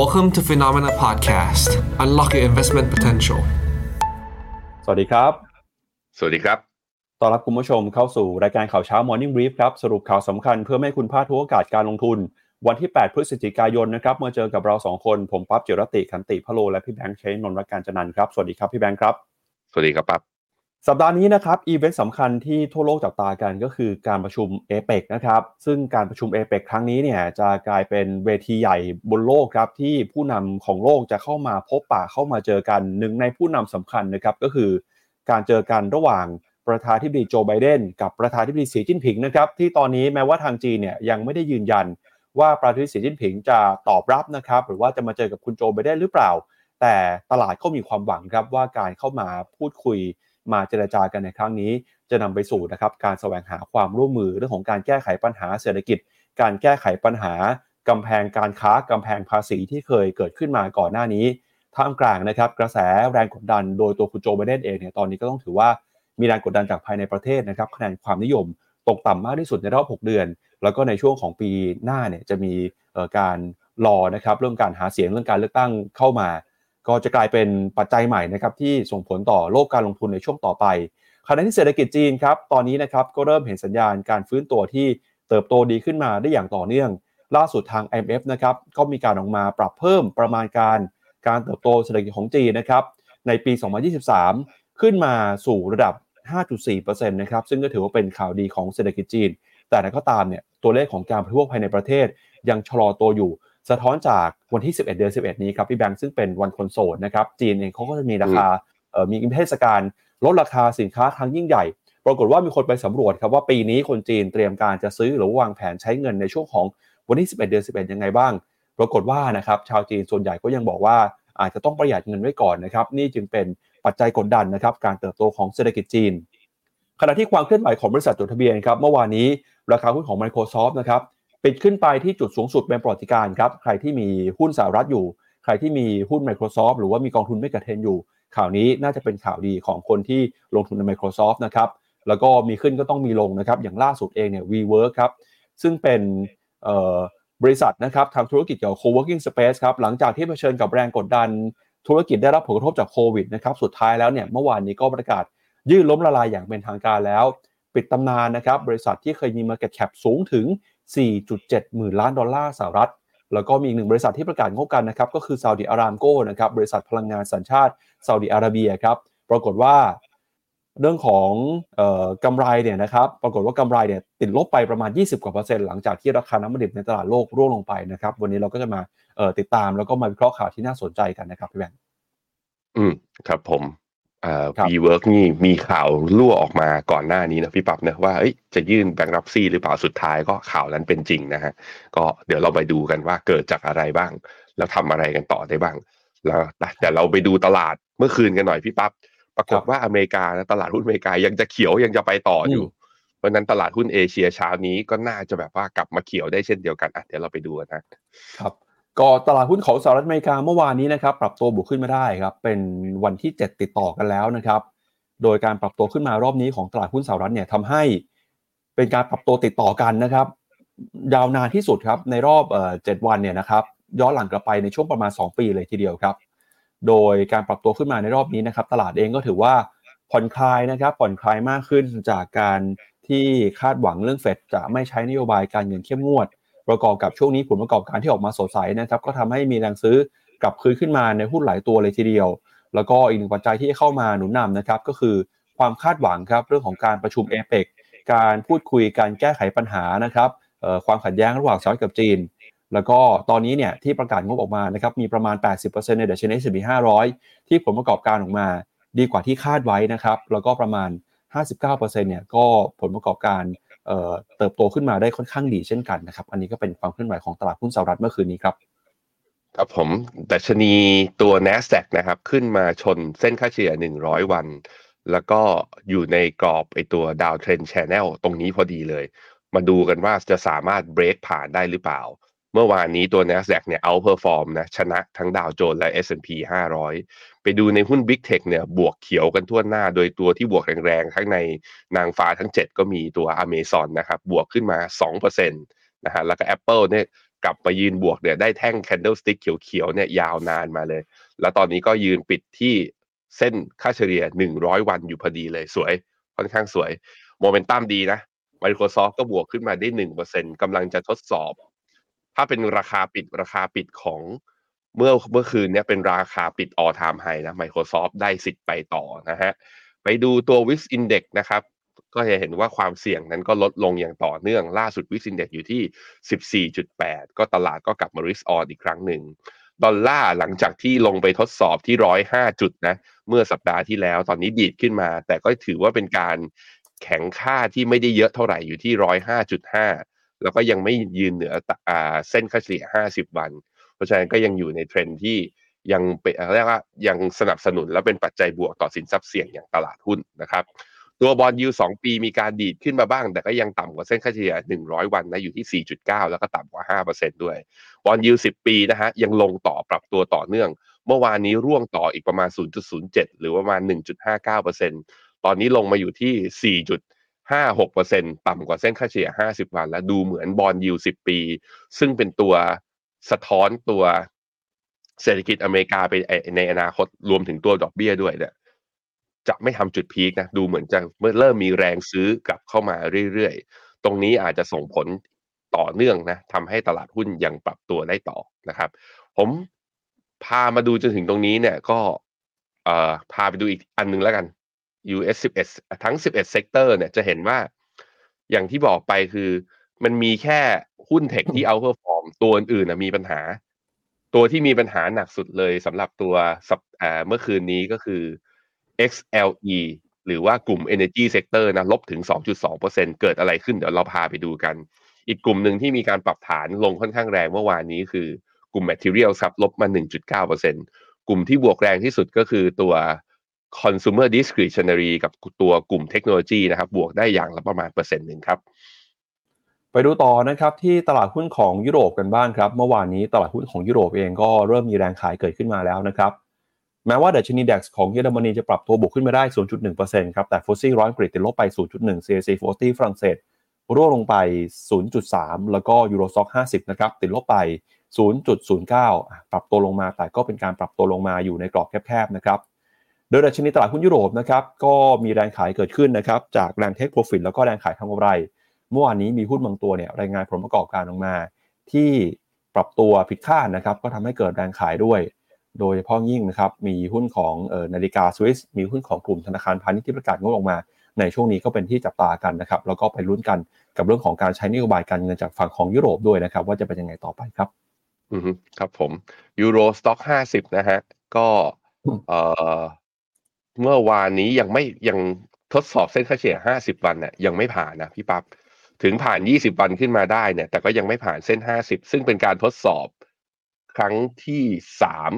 Welcome to Phenomena Podcast. Unlock your investment potential. สวัสดีครับ สวัสดีครับ ต้อนรับคุณผู้ชมเข้าสู่รายการข่าวเช้า Morning Brief ครับ สรุปข่าวสำคัญเพื่อไม่ให้คุณพลาดทุกโอกาสการลงทุน วันที่ 8 พฤศจิกายนนะครับเมื่อเจอกับเรา 2 คน ผมปั๊บเจรติขันติพะโล และพี่แบงค์เชนนนท์รักการจันนันท์ครับ สวัสดีครับพี่แบงค์ครับ สวัสดีครับปั๊บ สัปดาห์นี้นะครับอีเวนต์สำคัญที่ทั่วโลกจับตากันก็คือการประชุมเอเปกนะครับซึ่งการประชุมเอเปกครั้งนี้เนี่ยจะกลายเป็นเวทีใหญ่บนโลกครับที่ผู้นำของโลกจะเข้ามาพบปะเข้ามาเจอกันหนึ่งในผู้นำสำคัญนะครับก็คือการเจอกันระหว่างประธานาธิบดีโจไบเดนกับประธานาธิบดีสีจิ้นผิงนะครับที่ตอนนี้แม้ว่าทางจีนเนี่ยยังไม่ได้ยืนยัน ว่าประธานาธิบดีสีจิ้นผิงจะตอบรับนะครับหรือว่าจะมาเจอกับคุณโจไบเดนหรือเปล่า แต่ตลาดก็มีความหวังครับว่าการเข้ามาพูดคุย มาเจรจากันในครั้งนี้ จะนำไปสู่นะครับการแสวงหาความร่วมมือเรื่องของการแก้ไขปัญหาเศรษฐกิจ การแก้ไขปัญหากำแพงการค้ากำแพงภาษีที่เคยเกิดขึ้นมาก่อนหน้านี้ท่ามกลางนะครับกระแสแรงกดดันโดยตัวคุณโจไบเดนเองเนี่ยตอนนี้ก็ต้องถือว่ามีแรงกดดันจากภายในประเทศนะครับคะแนนความนิยมตกต่ำมากที่สุดในรอบ 6 เดือน แล้วก็ในช่วงของปีหน้าเนี่ยจะมีการรอนะครับเรื่องการหาเสียงเรื่องการเลือกตั้งเข้ามา ก็จะกลายเป็นปัจจัยใหม่นะครับที่ส่งผลต่อโลกการลงทุนในช่วงต่อไปขณะที่เศรษฐกิจจีนครับตอนนี้นะครับก็เริ่มเห็นสัญญาณการฟื้นตัวที่เติบโตดีขึ้นมาได้อย่างต่อเนื่อง ล่าสุดทาง IMF นะครับก็มีการออกมาปรับเพิ่มประมาณการการเติบโตเศรษฐกิจของจีนนะครับในปี 2023 ขึ้นมาสู่ระดับ 5.4%นะครับซึ่งก็ถือว่าเป็นข่าวดีของเศรษฐกิจจีน แต่ก็ตามเนี่ยตัวเลขของการบริโภคภายในประเทศยังชะลอตัวอยู่ สะท้อนจากวันที่ 11 เดือน 11 นี้ครับพี่แบงค์ซึ่งเป็นวันคนโสดนะครับจีนเองเขาก็จะมีราคาเอ่อมีเทศกาลลดราคาสินค้าครั้งยิ่งใหญ่ ปรากฏว่ามีคนไปสำรวจครับว่าปีนี้คนจีนเตรียมการจะซื้อหรือวางแผนใช้เงินในช่วงของวันที่ 11 เดือน 11 ยังไงบ้าง ปรากฏว่านะครับชาวจีนส่วนใหญ่ก็ยังบอกว่าอาจจะต้องประหยัดเงินไว้ก่อนนะครับนี่จึงเป็นปัจจัยกดดันนะครับการเติบโตของเศรษฐกิจจีน ขณะที่ความเคลื่อนไหวของบริษัทจดทะเบียนครับเมื่อวานนี้ราคาหุ้นของ Microsoft นะครับ ปิดขึ้นไปที่จุดสูงสุดเป็นประวัติการครับ ใครที่มีหุ้นสหรัฐอยู่ ใครที่มีหุ้น Microsoft หรือว่ามีกองทุนไม่กระเทนอยู่ ข่าวนี้น่าจะเป็นข่าวดีของคนที่ลงทุนใน Microsoft นะครับ แล้วก็มีขึ้นก็ต้องมีลงนะครับ อย่างล่าสุดเองเนี่ย WeWork ครับ ซึ่งเป็นบริษัทนะครับทำธุรกิจเกี่ยวกับ co-working space ครับ หลังจากที่เผชิญกับแรงกดดัน ธุรกิจได้รับผลกระทบจากโควิดนะครับ สุดท้ายแล้วเนี่ยเมื่อวานนี้ก็ประกาศยื่นล้มละลายอย่างเป็นทางการแล้ว ปิดตำนานนะครับ บริษัทที่เคยมี Market Cap สูงถึง 4.7 หมื่นล้านดอลลาร์สหรัฐ แล้วก็มีอีกหนึ่งบริษัทที่ประกาศงบกันนะครับก็คือซาอุดิอารามโกนะครับบริษัทพลังงานสัญชาติซาอุดิอาระเบียครับปรากฏว่าเรื่องของออกำไรเนี่ยนะครับปรากฏว่ากำไรเนี่ยติดลบไปประมาณ 20กว่าเปอร์เซ็นต์หลังจากที่ราคาน้ำมันดิบในตลาดโลกร่วงลงไปนะครับวันนี้เราก็จะมาติดตามแล้วก็มาวิเคราะห์ข่าวที่น่าสนใจกันนะครับพี่แบงค์อืมครับผม อ่า WeWork นี่มีข่าวรั่วออกมาก่อนหน้านี้นะพี่ปั๊บนะว่าจะยื่นแบงค์รับซีหรือเปล่าสุดท้ายก็ข่าวนั้นเป็นจริงนะฮะก็เดี๋ยวเราไปดูกันว่าเกิดจากอะไรบ้าง แล้วทำอะไรกันต่อได้บ้าง แล้วแต่เราไปดูตลาดเมื่อคืนกันหน่อยพี่ปั๊บปรากฏว่าอเมริกานะตลาดหุ้นอเมริกายังจะเขียวยังจะไปต่ออยู่เพราะนั้นตลาดหุ้นเอเชียเช้านี้ก็น่าจะแบบว่ากลับมาเขียวได้เช่นเดียวกันอะเดี๋ยวเราไปดูกันนะครับ ก็ตลาดหุ้นของสหรัฐอเมริกาเมื่อวานนี้นะครับปรับตัวบวกขึ้นมาได้ครับเป็นวันที่ 7 ติดต่อกันแล้วนะครับ โดยการปรับตัวขึ้นมารอบนี้ของตลาดหุ้นสหรัฐเนี่ยทำให้เป็นการปรับตัวติดต่อกันนะครับยาวนานที่สุดครับในรอบเจ็ดวันเนี่ยนะครับย้อนหลังกลับไปในช่วงประมาณ 2 ปีเลยทีเดียวครับ โดยการปรับตัวขึ้นมาในรอบนี้นะครับ ตลาดเองก็ถือว่าผ่อนคลายนะครับผ่อนคลายมากขึ้นจากการที่คาดหวังเรื่องเฟดจะไม่ใช้นโยบายการเงินเข้มงวด ประกอบกับช่วงนี้ผลประกอบการที่ออกมาสดใสนะครับ ก็ทำให้มีแรงซื้อกลับคืนขึ้นมาในหุ้นหลายตัวเลยทีเดียว แล้วก็อีกหนึ่งปัจจัยที่เข้ามาหนุนนำนะครับ ก็คือความคาดหวังครับเรื่องของการประชุมเอเปกการพูดคุยการแก้ไขปัญหานะครับความขัดแย้งระหว่างสหรัฐกับจีน แล้วก็ตอนนี้เนี่ยที่ประกาศงบออกมานะครับมีประมาณ 80%ในเดชเนสบี500 ที่ผลประกอบการออกมา ดีกว่าที่คาดไว้นะครับ แล้วก็ประมาณ 59%เนี่ยก็ผลประกอบการ เติบโตขึ้นมาได้ค่อนข้างดีเช่นกันนะครับอันนี้ก็เป็นความเคลื่อนไหวของตลาดหุ้นสหรัฐเมื่อคืนนี้ครับครับผมดัชนีตัว NASDAQ นะครับ ขึ้นมาชนเส้นค่าเฉลี่ย 100 วัน แล้วก็อยู่ในกรอบไอตัวดาวเทรน Channel ตรงนี้พอดีเลย มาดูกันว่าจะสามารถเบรกผ่านได้หรือเปล่า เมื่อวานนี้ตัว NASDAQ เนี่ย outperform นะชนะทั้งดาวโจนส์และ S&P 500 ไปดูในหุ้น Big Tech เนี่ยบวกเขียวกันทั่วหน้า โดยตัวที่บวกแรงๆทั้งในนางฟ้าทั้ง 7 ก็มีตัว Amazon นะครับบวกขึ้นมา 2%นะฮะแล้วก็ Apple เนี่ยกลับไปยืนบวกเนี่ยได้แท่ง candlestick เขียวๆเนี่ยยาวนานมาเลย แล้วตอนนี้ก็ยืนปิดที่เส้นค่าเฉลี่ย 100 วันอยู่พอดีเลยสวย ค่อนข้างสวยโมเมนตัมดีนะ Microsoft ก็บวกขึ้นมาได้ 1%กำลังจะทดสอบ ถ้าเป็นราคาปิดราคาปิดของเมื่อเมื่อคืนเนี้ยเป็นราคาปิด all time high นะ Microsoft ได้สิทธิ์ไปต่อนะฮะ ไปดูตัว Wix Index นะครับ ก็จะเห็นว่าความเสี่ยงนั้นก็ลดลงอย่างต่อเนื่องล่าสุด Wix Index อยู่ที่ 14.8 ก็ตลาดก็กลับมา risk on อีกครั้งหนึ่ง ดอลลาร์หลังจากที่ลงไปทดสอบที่ 105 จุดนะ เมื่อสัปดาห์ที่แล้วตอนนี้ดีดขึ้นมา แต่ก็ถือว่าเป็นการแข็งค่าที่ไม่ได้เยอะเท่าไหร่อยู่ที่ 105.5 แล้วก็ยังไม่ยืนเหนือเส้นค่าเฉลี่ย 50 วัน เพราะฉะนั้นก็ยังอยู่ในเทรนด์ที่ยังเป็นเรียกว่ายังสนับสนุนและเป็นปัจจัยบวกต่อสินทรัพย์เสี่ยงอย่างตลาดหุ้นนะครับตัวบอนด์ยีลด์สองปีมีการดีดขึ้นมาบ้าง แต่ก็ยังต่ำกว่าเส้นค่าเฉลี่ย 100 วันนะอยู่ที่ 4.9 แล้วก็ต่ำกว่า 5%ด้วยบอลยู10 ปีนะฮะยังลงต่อปรับตัวต่อเนื่อง เมื่อวานนี้ร่วงต่ออีกประมาณ 0.07 หรือประมาณ 1.59%ตอนนี้ลงมาอยู่ที่ 4.56%ต่ำกว่าเส้นค่าเฉลี่ย 50 วัน และดูเหมือนบอลยู10 ปี ซึ่งเป็นตัวสะท้อนตัวเศรษฐกิจอเมริกาไปในอนาคตรวมถึงตัวดอกเบี้ยด้วยเนี่ยจะไม่ทำจุดพีคนะดูเหมือนจะเริ่มมีแรงซื้อกลับเข้ามาเรื่อยๆ ตรงนี้อาจจะส่งผลต่อเนื่องนะทำให้ตลาดหุ้นยังปรับตัวได้ต่อนะครับ ผมพามาดูจนถึงตรงนี้เนี่ยก็เออพาไปดูอีกอันนึงแล้วกัน US 11ทั้ง 11 sector เนี่ยจะเห็นว่า อย่างที่บอกไปคือ มันมีแค่หุ้นเทคที่ outperform ตัวอื่นๆมีปัญหา ตัวที่มีปัญหาหนักสุดเลยสำหรับตัวเมื่อคืนนี้ก็คือ XLE หรือว่ากลุ่ม Energy Sector นะลบถึง 2.2%เกิดอะไรขึ้นเดี๋ยวเราพาไปดูกัน อีกกลุ่มหนึ่งที่มีการปรับฐานลงค่อนข้างแรงเมื่อวานนี้คือกลุ่ม Material ครับลบมา 1.9%กลุ่มที่บวกแรงที่สุดก็คือตัว Consumer Discretionary กับตัวกลุ่มเทคโนโลยีนะครับบวกได้อย่างละประมาณเปอร์เซ็นต์หนึ่งครับไปดูต่อนะครับที่ตลาดหุ้นของยุโรปกันบ้างครับ เมื่อวานนี้ตลาดหุ้นของยุโรปเองก็เริ่มมีแรงขายเกิดขึ้นมาแล้วนะครับแม้ว่าดัชนีดัคของเยอรมนีจะปรับตัวบวกขึ้นมาได้ 0.1%ครับแต่ฟุตซี่ร้อยอังกฤษติดลบไป 0.1 CAC 40ฝรั่งเศสร่วงลงไป 0.3 แล้วก็ยูโรซ็อก50 นะครับ ติดลบไป 0.09 ปรับตัวลงมาแต่ก็เป็นการปรับตัวลงมาอยู่ในกรอบแคบๆนะครับ โดยดัชนีตลาดหุ้นยุโรปนะครับก็มีแรงขายเกิดขึ้นนะครับจากแรงเทคโปรฟิตแล้วก็แรงขายทางกำไร เมื่อวานนี้มีหุ้นบางตัวเนี่ยรายงานผลประกอบการออกมา ที่ปรับตัวผิดคาดนะครับก็ทำให้เกิดแรงขายด้วย โดยเฉพาะยิ่งนะครับมีหุ้นของเออนาฬิกาสวิสมีหุ้นของกลุ่มธนาคารพาณิชย์ที่ประกาศงบออกมา ในช่วงนี้ก็เป็นที่จับตากันนะครับแล้วก็ไปลุ้นกันกับเรื่องของการใช้นโยบายการเงินจากฝั่งของยุโรปด้วยนะครับว่าจะเป็นยังไงต่อไปครับอืมครับผมยูโร Stoxx ห้าสิบนะฮะก็เอ่อ เมื่อวานนี้ยังไม่ยังทดสอบเส้นค่าเฉลี่ยห้าสิบวันเนี่ยยังไม่ผ่านนะพี่ปับ๊บถึงผ่านยี่สิบวันขึ้นมาได้เนี่ย แต่ก็ยังไม่ผ่านเส้นห้าสิบซึ่งเป็นการทดสอบครั้งที่สาม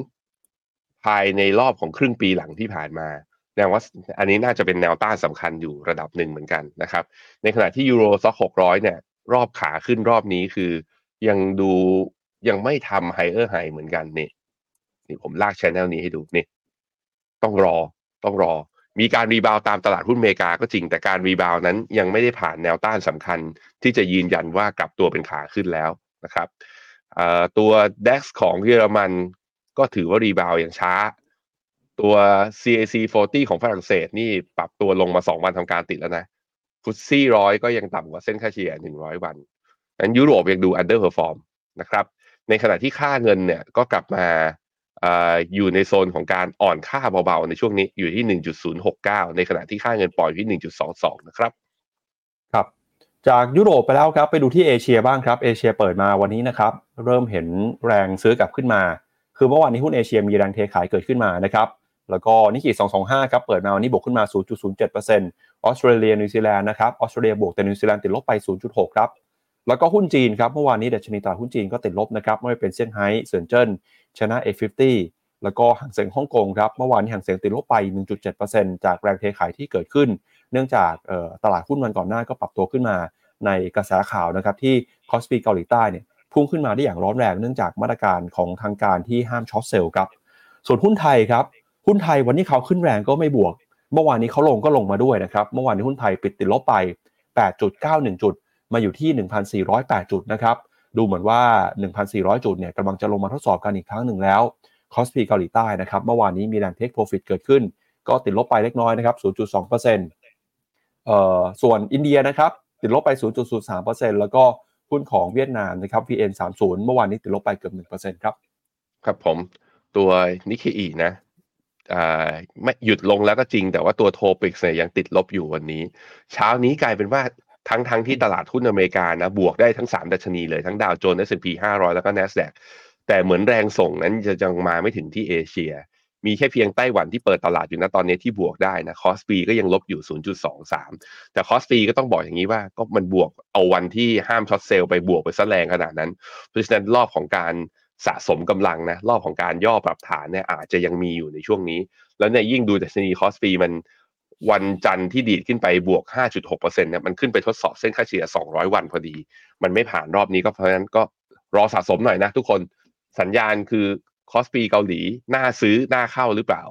ภายในรอบของครึ่งปีหลังที่ผ่านมาแนวว่าอันนี้น่าจะเป็นแนวต้านสำคัญอยู่ระดับหนึ่งเหมือนกันนะครับ ในขณะที่ยูโรซ็อกหกร้อยเนี่ย รอบขาขึ้นรอบนี้คือยังดูยังไม่ทำไฮเออร์ไฮเหมือนกันนี่นี่ผมลากชแนลนี้ให้ดูนี่ต้องรอ ต้องรอ มีการ rebound ตามตลาดหุ้นอเมริกาก็จริงแต่การ rebound นั้นยังไม่ได้ผ่านแนวต้านสำคัญ ที่จะยืนยันว่ากลับตัวเป็นขาขึ้นแล้วนะครับตัว DAX ของเยอรมันก็ถือว่า rebound อย่างช้า ตัว CAC 40 ของฝรั่งเศสนี่ปรับตัวลงมา 2 วันทำการติดแล้วนะ FTSE ร้อยก็ยังต่ำกว่าเส้นค่าเฉลี่ย 100 วันนั้นยุโรปยังดู underperform นะครับ ในขณะที่ค่าเงินเนี่ยก็กลับมา อยู่ในโซนของการอ่อนค่าเบาๆ ในช่วงนี้อยู่ที่ 1.069 ในขณะที่ค่าเงินปอนด์อยู่ที่ 1.22 นะครับ ครับ จากยุโรปไปแล้วครับไปดูที่เอเชียบ้างครับเอเชียเปิดมาวันนี้นะครับ เริ่มเห็นแรงซื้อกลับขึ้นมา คือเมื่อวานนี้หุ้นเอเชียมีแรงเทขายเกิดขึ้นมานะครับแล้วก็นิกเคอิ225 ครับ เปิดมาวันนี้บวกขึ้นมา 0.07%ออสเตรเลียนิวซีแลนด์นะครับออสเตรเลียบวกแต่นิวซีแลนด์ติดลบไป 0.6 ครับ แล้วก็หุ้นจีนครับ เมื่อวานนี้ดัชนีตลาดหุ้นจีนก็ติดลบนะครับ ไม่ว่าเป็นเซี่ยงไฮ้เซินเจิ้น ไชน่า A50 แล้วก็ฮั่งเส็งฮ่องกงครับเมื่อวานนี้ฮั่งเส็งติดลบไป 1.7%จากแรงเทขายที่เกิดขึ้น เนื่องจากตลาดหุ้นวันก่อนหน้าก็ปรับตัวขึ้นมาในกระแสข่าวนะครับที่คอสปีเกาหลีใต้เนี่ยพุ่งขึ้นมาได้อย่างร้อนแรงเนื่องจากมาตรการของทางการที่ห้าม short sell ครับส่วนหุ้นไทยครับหุ้นไทยวันนี้เขาขึ้นแรงก็ไม่บวก เมื่อวานนี้เขาลงก็ลงมาด้วยนะครับเมื่อวานนี้หุ้นไทยปิดติดลบไป 8.91 จุด มาอยู่ที่ 1,408 จุดนะครับ ดูเหมือนว่า 1,400 จุดเนี่ยกำลังจะลงมาทดสอบกันอีกครั้งหนึ่งแล้วคอสปีเกาหลีใต้นะครับเมื่อวานนี้มีแรง take profit เกิดขึ้น ก็ติดลบไปเล็กน้อยนะครับ 0.2%เอ่อส่วนอินเดียนะครับติดลบไป 0.03%แล้วก็หุ้นของเวียดนามนะครับ VN30 เมื่อวานนี้ติดลบไปเกือบ1%ครับ ครับผมตัวนิกเคอินะอ่าไม่หยุดลงแล้วก็จริงแต่ว่าตัว TOPIX เนี่ยยังติดลบอยู่วันนี้ เช้านี้กลายเป็นว่า ทั้งทั้งที่ตลาดหุ้นอเมริกานะบวกได้ทั้ง 3 ดัชนีเลยทั้งดาวโจนส์ S&P 500 แล้วก็ NASDAQ แต่เหมือนแรงส่งนั้นจะยังมาไม่ถึงที่เอเชีย มีแค่เพียงไต้หวันที่เปิดตลาดอยู่นะตอนนี้ที่บวกได้นะคอสปีก็ยังลบอยู่ 0.23 แต่คอสปีก็ต้องบอกอย่างนี้ว่าก็มันบวกเอาวันที่ห้าม short sell ไปบวกไปซะแรงขนาดนั้น เพราะฉะนั้นรอบของการสะสมกำลังนะรอบของการย่อปรับฐานเนี่ยอาจจะยังมีอยู่ในช่วงนี้ แล้วเนี่ยยิ่งดูดัชนีคอสปีมัน วันจันทร์ที่ดีดขึ้นไปบวก 5.6%เนี่ยมันขึ้นไปทดสอบเส้นค่าเฉลี่ย 200 วันพอดี มันไม่ผ่านรอบนี้ก็เพราะฉะนั้นก็รอสะสมหน่อยนะทุกคนสัญญาณคือคอสปีเกาหลีน่าซื้อน่าเข้าหรือเปล่า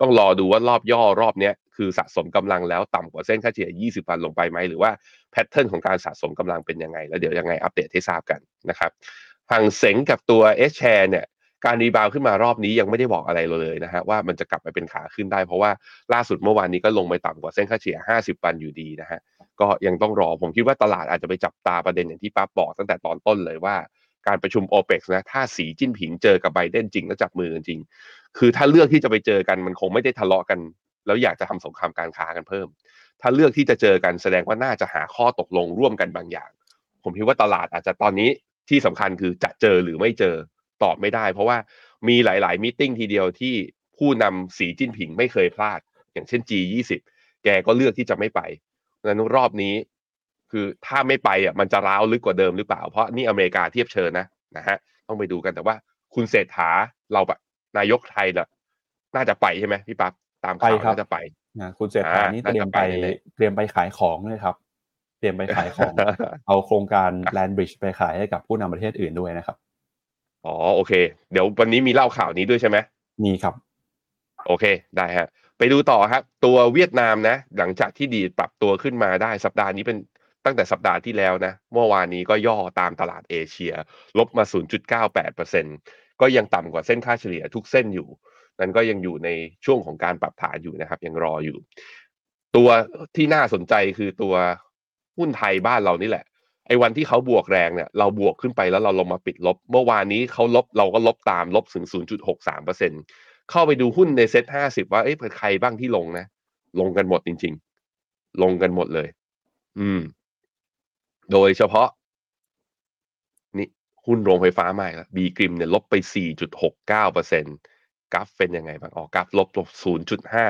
ต้องรอดูว่ารอบย่อรอบเนี้ยคือสะสมกำลังแล้วต่ำกว่าเส้นค่าเฉลี่ย 20 วันลงไปไหมหรือว่า pattern ของการสะสมกำลังเป็นยังไง แล้วเดี๋ยวยังไงอัปเดตให้ทราบกันนะครับฮั่งเส็งกับตัว H-share เนี่ย การรีบาวขึ้นมารอบนี้ยังไม่ได้บอกอะไรเลยนะฮะว่ามันจะกลับไปเป็นขาขึ้นได้ เพราะว่าล่าสุดเมื่อวานนี้ก็ลงไปต่ำกว่าเส้นค่าเฉลี่ย 50 วันอยู่ดีนะฮะก็ยังต้องรอผมคิดว่าตลาดอาจจะไปจับตาประเด็นอย่างที่ป้าบอกตั้งแต่ตอนต้นเลยว่าการประชุมโอเปกนะถ้าสีจิ้นผิงเจอกับไบเดนจริงแล้วจับมือกันจริง คือถ้าเลือกที่จะไปเจอกันมันคงไม่ได้ทะเลาะกัน แล้วอยากจะทำสงครามการค้ากันเพิ่ม ถ้าเลือกที่จะเจอกันแสดงว่าน่าจะหาข้อตกลงร่วมกันบางอย่าง ผมคิดว่าตลาดอาจจะตอนนี้ที่สำคัญคือจะเจอหรือไม่เจอ ตอบไม่ได้ เพราะว่ามีหลาย ๆ มิ팅ทีเดียวที่ผู้นำสีจิ้นผิงไม่เคยพลาด อย่างเช่น G20 แกก็เลือกที่จะไม่ไปนั้นรอบนี้ คือถ้าไม่ไปอะมันจะร้าวลึกกว่าเดิมหรือเปล่า เพราะนี่อเมริกาเทียบเชิญนะนะฮะต้องไปดูกันแต่ว่าคุณเศรษฐาเราแบบนายกไทยละน่าจะไปใช่ไหมพี่ปั๊บตามข่าวน่าจะไปนะคุณเศรษฐานี่เตรียมไปเตรียมไปขายของเลยครับ เตรียมไปขายของ เอาโครงการ Land Bridge ไปขายให้กับผู้นำประเทศอื่นด้วยนะครับ อ๋อโอเค เดี๋ยววันนี้มีเล่าข่าวนี้ด้วยใช่ไหมมีครับ โอเคได้ฮะ ไปดูต่อครับ ตัวเวียดนามนะ หลังจากที่ดีปรับตัวขึ้นมาได้สัปดาห์นี้เป็นตั้งแต่สัปดาห์ที่แล้วนะ เมื่อวานนี้ก็ย่อตามตลาดเอเชีย ลบมา 0.98%ก็ยังต่ำกว่าเส้นค่าเฉลี่ยทุกเส้นอยู่ นั้นก็ยังอยู่ในช่วงของการปรับฐานอยู่นะครับ ยังรออยู่ ตัวที่น่าสนใจคือตัวหุ้นไทยบ้านเรานี่แหละ ไอ้วันที่เขาบวกแรงเนี่ยเราบวกขึ้นไปแล้วเราลงมาปิดลบ เมื่อวานนี้เขาลบเราก็ลบตามลบถึง 0.63%เข้าไปดูหุ้นในเซ็ต50ว่าเอ้ยใครบ้างที่ลงนะ ลงกันหมดจริง ๆ ลงกันหมดเลย อืม โดยเฉพาะ นี่หุ้นโรงไฟฟ้าใหม่ละบีกริมเนี่ยลบไป 4.69%กราฟเป็นยังไงบ้างออกกราฟลบลบ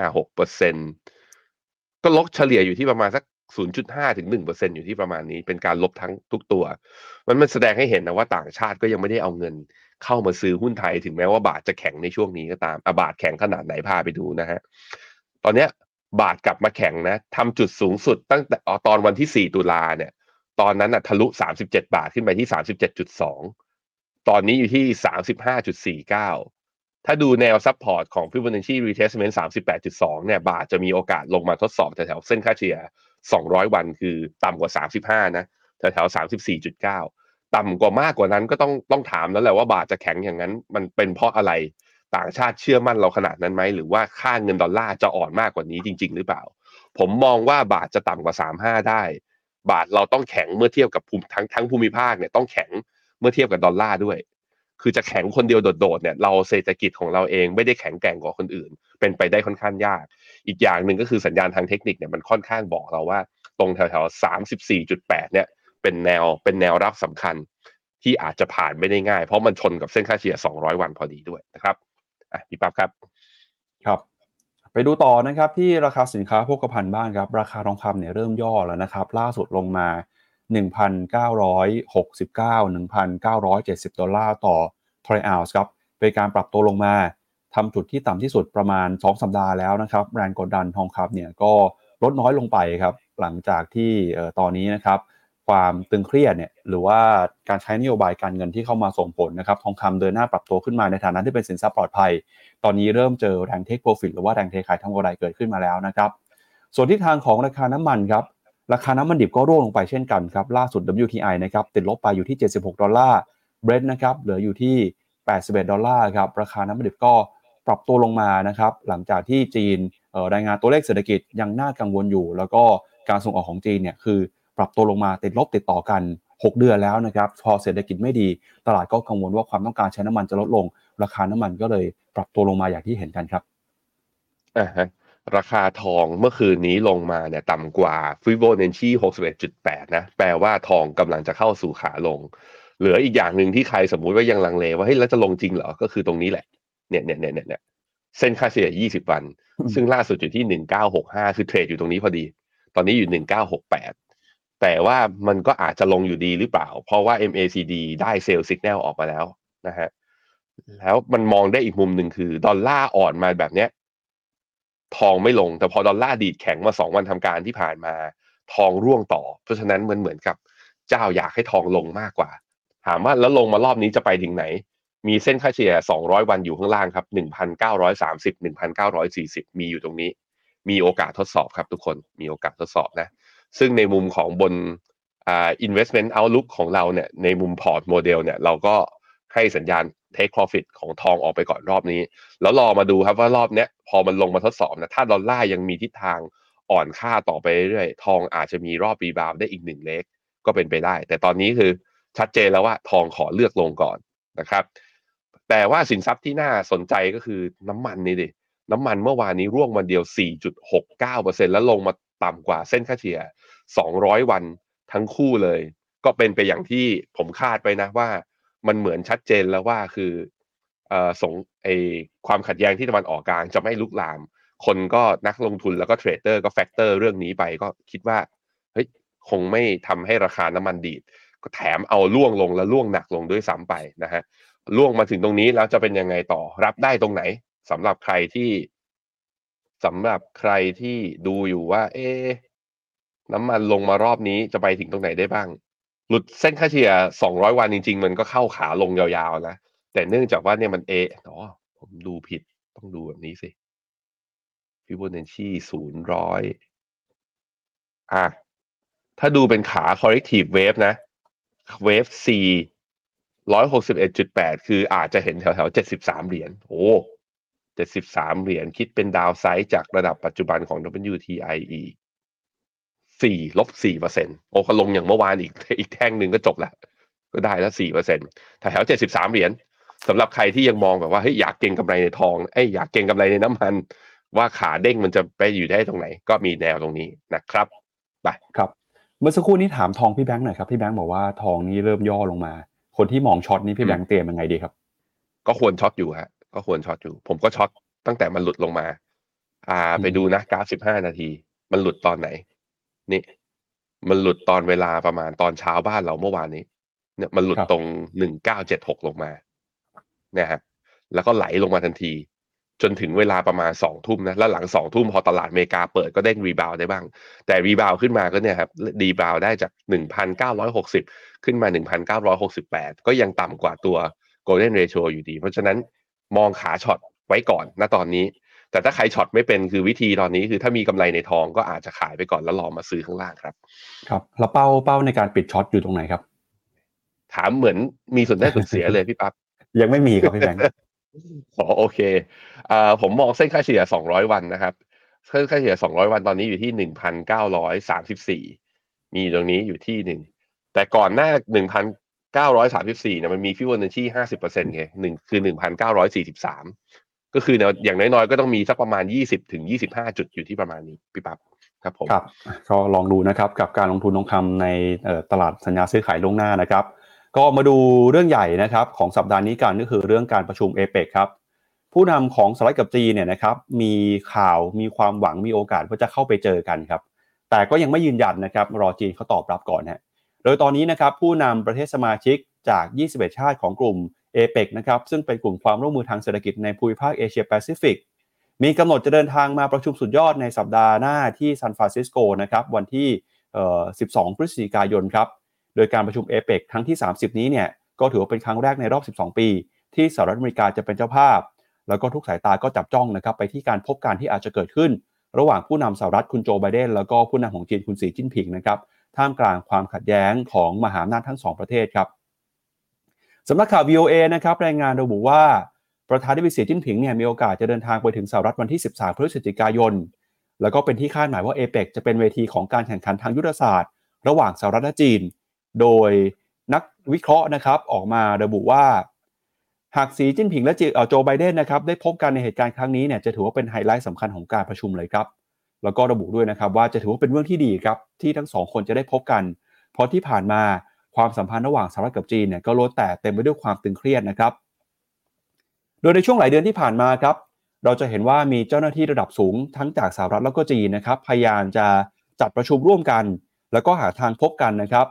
0.56%ก็ลบเฉลี่ยอยู่ที่ประมาณสัก 0.5 ถึง 1%อยู่ที่ประมาณนี้ เป็นการลบทั้งทุกตัว มันมันแสดงให้เห็นนะว่าต่างชาติก็ยังไม่ได้เอาเงิน เข้ามาซื้อหุ้นไทยถึงแม้ว่าบาทจะแข็งในช่วงนี้ก็ตามอบาทแข็งขนาดไหนพาไปดูนะฮะ ตอนเนี้ยบาทกลับมาแข็งนะทำจุดสูงสุดตั้งแต่ตอนวันที่ 4 ตุลาเนี่ย ตอนนั้นน่ะทะลุ 37 บาทขึ้นไปที่ 37.2 ตอนนี้อยู่ที่ 35.49ถ้าดูแนว support ของ Fibonacci retracement 38.2 เนี่ย บาทจะมีโอกาสลงมาทดสอบแถวๆเส้นค่าเฉลี่ย 200 วันคือต่ำกว่า 35 นะแถวๆ34.9ต่ำกว่ามากกว่านั้นก็ต้องต้องถามแล้วแหละว่าบาทจะแข็งอย่างนั้น มันเป็นเพราะอะไรต่างชาติเชื่อมั่นเราขนาดนั้นไหมหรือว่าค่าเงินดอลลาร์จะอ่อนมากกว่านี้จริง ๆ หรือเปล่า ผมมองว่าบาทจะต่ำกว่า35ได้ บาทเราต้องแข็งเมื่อเทียบกับภูมิทั้งทั้งภูมิภาคเนี่ยต้องแข็งเมื่อเทียบกับดอลลาร์ด้วย คือจะแข็งคนเดียวโดดๆเนี่ยเราเศรษฐกิจของเราเองไม่ได้แข็งแกร่งกว่าคนอื่น เป็นไปได้ค่อนข้างยาก อีกอย่างหนึ่งก็คือสัญญาณทางเทคนิคเนี่ยมันค่อนข้างบอกเราว่า ตรงแถวๆ34.8เนี่ยเป็นแนวเป็นแนวรับสำคัญที่อาจจะผ่านไม่ได้ง่าย เพราะมันชนกับเส้นค่าเฉลี่ย 200 วันพอดีด้วยนะครับอะพี่ปั๊บครับ ครับ ไปดูต่อนะครับที่ราคาสินค้าโภคภัณฑ์บ้างครับ ราคาทองคำเนี่ยเริ่มย่อแล้วนะครับ ล่าสุดลงมา 1,969 1,970 ดอลลาร์ต่อทรอยออนซ์ครับ เป็นการปรับตัวลงมา ทำจุดที่ต่ำที่สุดประมาณ 2 สัปดาห์แล้วนะครับ แรงกดดันทองคำเนี่ยก็ลดน้อยลงไปครับหลังจากที่ตอนนี้นะครับความตึงเครียดเนี่ยหรือว่าการใช้นโยบายการเงินที่เข้ามาส่งผลนะครับทองคำเดินหน้าปรับตัวขึ้นมาในฐานะที่เป็นสินทรัพย์ปลอดภัย ตอนนี้เริ่มเจอแรง take profit หรือว่าแรงเทขายทำกำไรเกิดขึ้นมาแล้วนะครับ ส่วนทิศทางของราคาน้ำมันครับราคาน้ำมันดิบก็ร่วงลงไปเช่นกันครับล่าสุด WTI นะครับติดลบไปอยู่ที่ 76 ดอลลาร์เบรนท์นะครับเหลืออยู่ที่ 81 ดอลลาร์ครับราคาน้ำมันดิบก็ ปรับตัวลงมานะครับหลังจากที่จีนรายงานตัวเลขเศรษฐกิจยังน่ากังวลอยู่ แล้วก็การส่งออกของจีนเนี่ยคือปรับตัวลงมาติดลบติดต่อกัน 6 เดือนแล้วนะครับพอเศรษฐกิจไม่ดี ตลาดก็กังวลว่าความต้องการใช้น้ำมันจะลดลง ราคาน้ำมันก็เลยปรับตัวลงมาอย่างที่เห็นกันครับอ่าฮะราคาทองเมื่อคืนนี้ลงมาเนี่ยต่ำกว่าฟิโบนัชชี61.8 นะ แปลว่าทองกำลังจะเข้าสู่ขาลง เหลืออีกอย่างหนึ่งที่ใครสมมุติว่ายังลังเลว่าเฮ้ยแล้วจะลงจริงเหรอ ก็คือตรงนี้แหละ เนี่ยเนี่ยเนี่ยเนี่ยเส้นค่าเฉลี่ย 20 วัน ซึ่งล่าสุดอยู่ที่ 1965 คือเทรดอยู่ตรงนี้พอดี ตอนนี้อยู่ 1968 แต่ว่ามันก็อาจจะลงอยู่ดีหรือเปล่า เพราะว่า MACD ได้เซลล์สัญญาณออกมาแล้วนะฮะ แล้วมันมองได้อีกมุมหนึ่งคือ ดอลลาร์อ่อนมาแบบเนี้ย ทองไม่ลง แต่พอดอลลาร์ดีดแข็งมาสองวันทำการที่ผ่านมา ทองร่วงต่อ เพราะฉะนั้นมันเหมือนกับเจ้าอยากให้ทองลงมากกว่า ถามว่าแล้วลงมารอบนี้จะไปถึงไหน มีเส้นค่าเฉลี่ย 200 วันอยู่ข้างล่างครับ 1,930 1,940 มีอยู่ตรงนี้ มีโอกาสทดสอบครับทุกคน มีโอกาสทดสอบนะ ซึ่งในมุมของบนอ่า investment outlook ของเราเนี่ย ในมุมพอร์ตโมเดลเนี่ย เราก็ให้สัญญาณ take profit ของทองออกไปก่อนรอบนี้ แล้วรอมาดูครับว่ารอบเนี้ยพอมันลงมาทดสอบนะ ถ้าดอลลาร์ยังมีทิศทางอ่อนค่าต่อไปเรื่อยๆทองอาจจะมีรอบ rebound ได้อีกหนึ่ง legก็เป็นไปได้ แต่ตอนนี้คือชัดเจนแล้วว่าทองขอเลือกลงก่อนนะครับ แต่ว่าสินทรัพย์ที่น่าสนใจก็คือน้ำมันนี่ดิ น้ำมันเมื่อวานนี้ร่วงวันเดียว 4.69%แล้วลงมาต่ำกว่าเส้นค่าเฉลี่ย 200 วันทั้งคู่เลย ก็เป็นไปอย่างที่ผมคาดไปนะว่า มันเหมือนชัดเจนแล้วว่าคืออ่อสงไอความขัดแย้งที่ตะวันออกกลางจะไม่ลุกลาม คนก็นักลงทุนแล้วก็ trader ก็ factor เรื่องนี้ไปก็คิดว่าเฮ้ยคงไม่ทำให้ราคาน้ำมันดีดก็แถมเอาล่วงลงแล้วล่วงหนักลงด้วยซ้ำไปนะฮะ ล่วงมาถึงตรงนี้แล้วจะเป็นยังไงต่อรับได้ตรงไหนสำหรับใครที่สำหรับใครที่ดูอยู่ว่า เอ๊น้ำมันลงมารอบนี้จะไปถึงตรงไหนได้บ้าง หลุดเส้นค่าเฉลี่ย200 วันจริง ๆ มันก็เข้าขาลงยาวๆนะ แต่เนื่องจากว่าเนี่ยมันเออ๋อผมดูผิดต้องดูแบบนี้สิฟิโบนัชชีศูนย์ร้อยอะถ้าดูเป็นขา corrective wave นะ wave C ร้อยหกสิบเอ็ดจุดแปดคืออาจจะเห็นแถวๆเจ็ดสิบสามเหรียญโอ้เจ็ดสิบสามเหรียญคิดเป็นดาวไซด์จากระดับปัจจุบันของ WTIE สี่ลบสี่เปอร์เซ็นโอ้ก็ลงอย่างเมื่อวานอีกอีกแท่งหนึ่งก็จบแล้วก็ได้แล้วสี่เปอร์เซ็นต์แถวเจ็ดสิบสามเหรียญสำหรับใครที่ยังมองแบบว่าเฮ้ยอยากเก็งกำไรในทองเอ้ยอยากเก็งกำไรในน้ำมัน ว่าขาเด้งมันจะไปอยู่ได้ตรงไหน ก็มีแนวตรงนี้นะครับไปครับ เมื่อสักครู่นี้ถามทองพี่แบงค์หน่อยครับพี่แบงค์บอกว่าทองนี้เริ่มย่อลงมา คนที่มอง short นี้พี่แบงค์เตรียมยังไงดีครับ ก็ควร short อยู่ฮะก็ควร short อยู่ ผมก็ short ตั้งแต่มันหลุดลงมา อ่า ไปดูนะกราฟสิบห้านาที มันหลุดตอนไหน นี่ มันหลุดตอนเวลาประมาณตอนเช้าบ้านเราเมื่อวานนี้ เนี่ยมันหลุดตรงหนึ่งเก้าเจ็ดหกลงมาเนี่ยฮะแล้วก็ไหลลงมาทันที จนถึงเวลาประมาณสองทุ่มนะแล้วหลังสองทุ่มพอตลาดอเมริกาเปิดก็เด้ง rebound ได้บ้าง แต่ rebound ขึ้นมาก็เนี่ยครับ rebound ได้จากหนึ่งพันเก้าร้อยหกสิบขึ้นมาหนึ่งพันเก้าร้อยหกสิบแปดก็ยังต่ำกว่าตัว golden ratio อยู่ดี เพราะฉะนั้นมองขา short ไว้ก่อนณตอนนี้ แต่ถ้าใคร short ไม่เป็นคือวิธีตอนนี้คือถ้ามีกำไรในทองก็อาจจะขายไปก่อนแล้วรอมาซื้อข้างล่างครับ ครับแล้วเป้าเป้าในการปิด short อยู่ตรงไหนครับ ถามเหมือนมีส่วนได้ส่วนเสียเลยพี่ปั๊บยังไม่มีครับพี่แบงค์ อ๋อโอเคอ่าผมมองเส้นค่าเฉลี่ย 200 วันนะครับ เส้นค่าเฉลี่ย 200 วันตอนนี้อยู่ที่ 1,934 มีตรงนี้อยู่ที่หนึ่ง แต่ก่อนหน้า 1,934เนี่ยมันมีฟิวเนชี่50%ไงหนึ่งคือ 1,943 ก็คืออย่างน้อยๆ ก็ต้องมีสักประมาณ 20ถึง25 จุดอยู่ที่ประมาณนี้พี่ปั๊บครับผมครับก็ลองดูนะครับกับการลงทุนทองคำในตลาดสัญญาซื้อขายล่วงหน้านะครับ ก็มาดูเรื่องใหญ่นะครับของสัปดาห์นี้กันก็คือเรื่องการประชุมเอเปกครับผู้นำของสหรัฐกับจีนเนี่ยนะครับมีข่าวมีความหวังมีโอกาสว่าจะเข้าไปเจอกันครับแต่ก็ยังไม่ยืนยันนะครับรอจีนเขาตอบรับก่อนฮะโดยตอนนี้นะครับผู้นำประเทศสมาชิกจาก 21 ชาติของกลุ่มเอเปกนะครับซึ่งเป็นกลุ่มความร่วมมือทางเศรษฐกิจในภูมิภาคเอเชียแปซิฟิกมีกำหนดจะเดินทางมาประชุมสุดยอดในสัปดาห์หน้าที่ซานฟรานซิสโกนะครับวันที่ 12 พฤศจิกายนครับ โดยการประชุมเอเปกครั้งที่ 30 นี้เนี่ยก็ถือว่าเป็นครั้งแรกในรอบ 12 ปี ที่สหรัฐอเมริกาจะเป็นเจ้าภาพ แล้วก็ทุกสายตาก็จับจ้องนะครับไปที่การพบกันที่อาจจะเกิดขึ้น ระหว่างผู้นำสหรัฐคุณโจไบเดนแล้วก็ผู้นำของจีนคุณสีจิ้นผิงนะครับท่ามกลางความขัดแย้งของมหาอำนาจทั้งสองประเทศครับสำนักข่าว VOA นะครับรายงานระบุว่าประธานาธิบดีสีจิ้นผิงเนี่ยมีโอกาสจะเดินทางไปถึงสหรัฐวันที่ 13 พฤศจิกายน แล้วก็เป็นที่คาดหมายว่าเอเปกจะเป็นเวทีของการแข่งขันทางยุทธศาสตร์ ระหว่างสหรัฐและจีน โดยนักวิเคราะห์นะครับออกมาระบุว่า หากสีจิ้นผิงและโจไบเดนนะครับได้พบกันในเหตุการณ์ครั้งนี้เนี่ยจะถือว่าเป็นไฮไลท์สำคัญของการประชุมเลยครับ แล้วก็ระบุด้วยนะครับว่าจะถือว่าเป็นเรื่องที่ดีครับที่ทั้งสองคนจะได้พบกัน เพราะที่ผ่านมาความสัมพันธ์ระหว่างสหรัฐกับจีนเนี่ยก็ล้วนแต่เต็มไปด้วยความตึงเครียดนะครับ โดยในช่วงหลายเดือนที่ผ่านมาครับ เราจะเห็นว่ามีเจ้าหน้าที่ระดับสูงทั้งจากสหรัฐแล้วก็จีนนะครับ พยายามจะจัดประชุมร่วมกัน แล้วก็หาทางพบกันนะครับ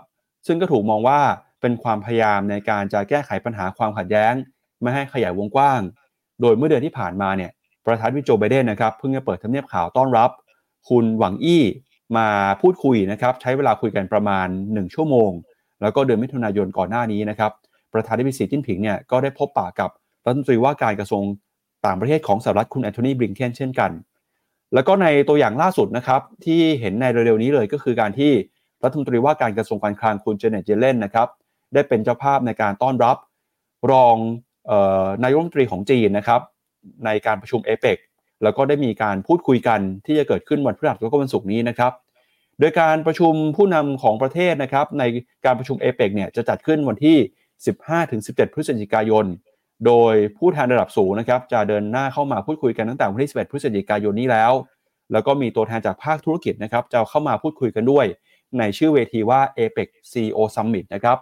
ซึ่งก็ถูกมองว่าเป็นความพยายามในการจะแก้ไขปัญหาความขัดแย้ง ไม่ให้ขยายวงกว้าง โดยเมื่อเดือนที่ผ่านมาเนี่ยประธานาธิบดีโจไบเดนนะครับเพิ่งจะเปิดทำเนียบข่าวต้อนรับ คุณหวังอี้มาพูดคุยนะครับใช้เวลาคุยกันประมาณ 1 ชั่วโมง แล้วก็เดือนมิถุนายนก่อนหน้านี้นะครับประธานาธิบดีสีจิ้นผิงเนี่ยก็ได้พบปะกับรัฐมนตรีว่าการกระทรวงต่างประเทศของสหรัฐคุณแอนโทนีบริงเคนเช่นกัน แล้วก็ในตัวอย่างล่าสุดนะครับที่เห็นในเร็วๆนี้เลยก็คือการที่ รัฐมนตรีว่าการกระทรวงการคลังคุณเจเน็ตเจเลนนะครับได้เป็นเจ้าภาพในการต้อนรับรองนายรัฐมนตรีของจีนนะครับในการประชุมเอเปกแล้วก็ได้มีการพูดคุยกันที่จะเกิดขึ้นวันพฤหัสแล้วก็วันศุกร์นี้นะครับ โดยการประชุมผู้นำของประเทศนะครับ ในการประชุมเอเปกเนี่ยจะจัดขึ้นวันที่ 15-17 พฤศจิกายน โดยผู้แทนระดับสูงนะครับ จะเดินหน้าเข้ามาพูดคุยกันตั้งแต่วันที่ 11 พฤศจิกายนนี้แล้ว แล้วก็มีตัวแทนจากภาคธุรกิจนะครับจะเข้ามาพูดคุยกันด้วย ในชื่อเวทีว่า APEC CEO Summit นะครับ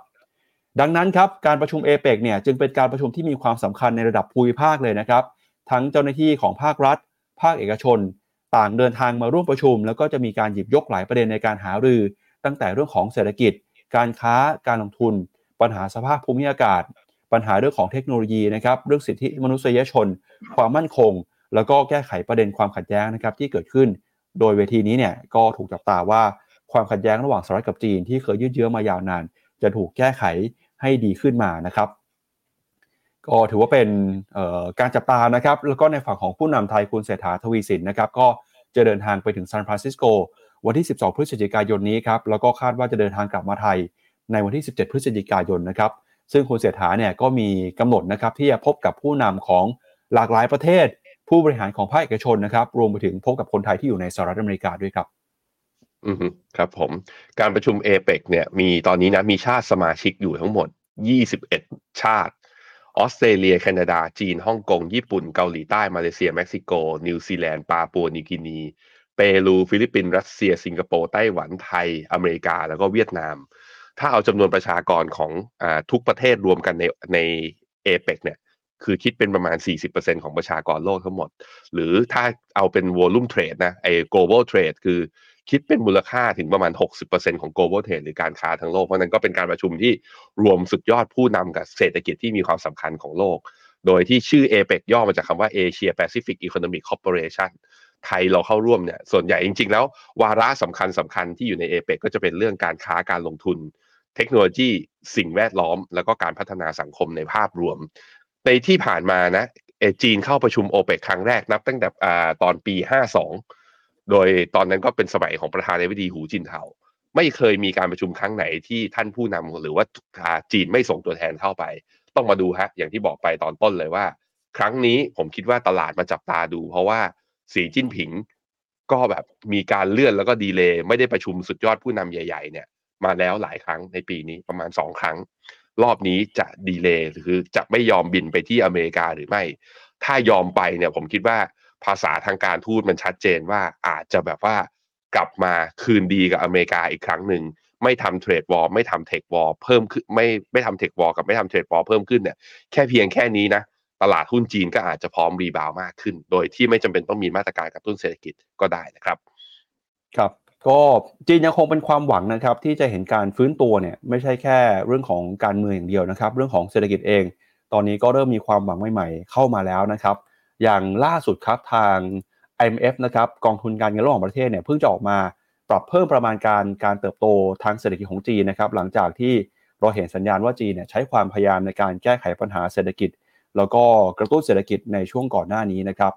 ดังนั้นครับการประชุม APEC เนี่ยจึงเป็นการประชุมที่มีความสำคัญในระดับภูมิภาคเลยนะครับ ทั้งเจ้าหน้าที่ของภาครัฐ ภาคเอกชน ต่างเดินทางมาร่วมประชุม แล้วก็จะมีการหยิบยกหลายประเด็นในการหารือ ตั้งแต่เรื่องของเศรษฐกิจ การค้าการลงทุน ปัญหาสภาพภูมิอากาศ ปัญหาเรื่องของเทคโนโลยีนะครับเรื่องสิทธิมนุษยชน ความมั่นคง แล้วก็แก้ไขประเด็นความขัดแย้งนะครับที่เกิดขึ้น โดยเวทีนี้เนี่ยก็ถูกจับตาว่า ความขัดแย้งระหว่างสหรัฐกับจีนที่เคยยืดเยื้อมายาวนาน จะถูกแก้ไขให้ดีขึ้นมานะครับก็ถือว่าเป็นการจับตานะครับ แล้วก็ในฝั่งของผู้นำไทยคุณเศรษฐาทวีสินนะครับก็จะเดินทางไปถึงซานฟรานซิสโกวันที่ 12 พฤศจิกายนนี้ครับแล้วก็คาดว่าจะเดินทางกลับมาไทยในวันที่ 17 พฤศจิกายนนะครับ ซึ่งคุณเศรษฐาเนี่ยก็มีกำหนดนะครับที่จะพบกับผู้นำของหลากหลายประเทศ ผู้บริหารของภาคเอกชนนะครับ รวมไปถึงพบกับคนไทยที่อยู่ในสหรัฐอเมริกาด้วยครับ อืมครับผมการประชุมเอเปกเนี่ยมีตอนนี้นะมีชาติสมาชิกอยู่ทั้งหมด 21 ชาติ ออสเตรเลีย แคนาดา จีน ฮ่องกง ญี่ปุ่น เกาหลีใต้ มาเลเซีย เม็กซิโก นิวซีแลนด์ ปาปัวนิวกินี เปรู ฟิลิปปินส์ รัสเซีย สิงคโปร์ ไต้หวัน ไทย อเมริกา แล้วก็เวียดนาม ถ้าเอาจำนวนประชากรของอทุกประเทศรวมกันในในเอเปกเนี่ย คือคิดเป็นประมาณ 40%ของประชากรโลกทั้งหมด หรือถ้าเอาเป็น volume trade นะ ไอ้ global trade คือ คิดเป็นมูลค่าถึงประมาณ 60%ของ global trade หรือการค้าทั้งโลก เพราะนั้นก็เป็นการประชุมที่รวมสุดยอดผู้นำกับเศรษฐกิจที่มีความสำคัญของโลก โดยที่ชื่อ APEC ย่อมาจากคำว่า Asia Pacific Economic Corporation ไทยเราเข้าร่วมเนี่ยส่วนใหญ่จริง ๆ แล้ว วาระสำคัญสำคัญที่อยู่ใน APEC ก็จะเป็นเรื่องการค้าการลงทุน เทคโนโลยีสิ่งแวดล้อม แล้วก็การพัฒนาสังคมในภาพรวม ในที่ผ่านมานะจีนเข้าประชุมโอเปกครั้งแรกนับตั้งแต่ตอนปี 52 โดยตอนนั้นก็เป็นสมัยของประธานาธิบดีหูจินเทาไม่เคยมีการประชุมครั้งไหนที่ท่านผู้นำหรือว่าจีนไม่ส่งตัวแทนเข้าไป ต้องมาดูฮะอย่างที่บอกไปตอนต้นเลยว่า ครั้งนี้ผมคิดว่าตลาดมาจับตาดู เพราะว่าสีจิ้นผิง ก็แบบมีการเลื่อนแล้วก็ดีเลย์ไม่ได้ประชุมสุดยอดผู้นำใหญ่ ๆ เนี่ย มาแล้วหลายครั้งในปีนี้ประมาณสองครั้ง รอบนี้จะ delay คือจะไม่ยอมบินไปที่อเมริกาหรือไม่ ถ้ายอมไปเนี่ยผมคิดว่า ภาษาทางการทูตมันชัดเจนว่าอาจจะแบบว่ากลับมาคืนดีกับอเมริกาอีกครั้งหนึ่งไม่ทำ trade war ไม่ทำ tech war เพิ่มขึ้นไม่ไม่ทำ tech war กับไม่ทำ trade war เพิ่มขึ้นเนี่ยแค่เพียงแค่นี้นะตลาดหุ้นจีนก็อาจจะพร้อม rebound มากขึ้น โดยที่ไม่จำเป็นต้องมีมาตรการกระตุ้นเศรษฐกิจก็ได้นะครับ ครับ ก็จีนยังคงเป็นความหวังนะครับ ที่จะเห็นการฟื้นตัวเนี่ยไม่ใช่แค่เรื่องของการเมืองอย่างเดียวนะครับ เรื่องของเศรษฐกิจเอง ตอนนี้ก็เริ่มมีความหวังใหม่ๆเข้ามาแล้วนะครับ อย่างล่าสุดครับทาง IMF นะครับกองทุนการเงินระหว่างประเทศเนี่ยเพิ่งจะออกมาปรับเพิ่มประมาณการการเติบโตทางเศรษฐกิจของจีนนะครับหลังจากที่เราเห็นสัญญาณว่าจีนเนี่ยใช้ความพยายามในการแก้ไขปัญหาเศรษฐกิจ แล้วก็กระตุ้นเศรษฐกิจในช่วงก่อนหน้านี้นะครับ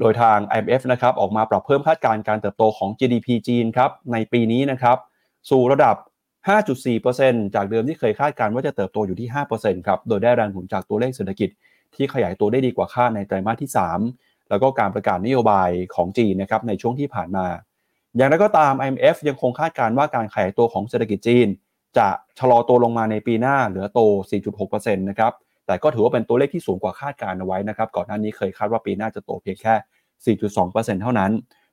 โดยทาง IMF นะครับออกมาปรับเพิ่มคาดการณ์การเติบโตของ GDP จีนครับในปีนี้นะครับสู่ระดับ 5.4%จากเดิมที่เคยคาดการณ์ว่าจะเติบโตอยู่ที่ 5%ครับโดยได้แรงหนุนจากตัวเลขเศรษฐกิจ ที่ขยายตัวได้ดีกว่าคาดในไตรมาสที่ 3 แล้วก็การประกาศนโยบายของจีนนะครับในช่วงที่ผ่านมา อย่างไรก็ตาม IMF ยังคงคาดการณ์ว่าการขยายตัวของเศรษฐกิจจีน จะชะลอตัวลงมาในปีหน้าเหลือโต 4.6%นะครับแต่ก็ถือว่าเป็นตัวเลขที่สูงกว่าคาดการณ์เอาไว้นะครับก่อนหน้านี้เคยคาดว่าปีหน้าจะโตเพียงแค่ 4.2%เท่านั้น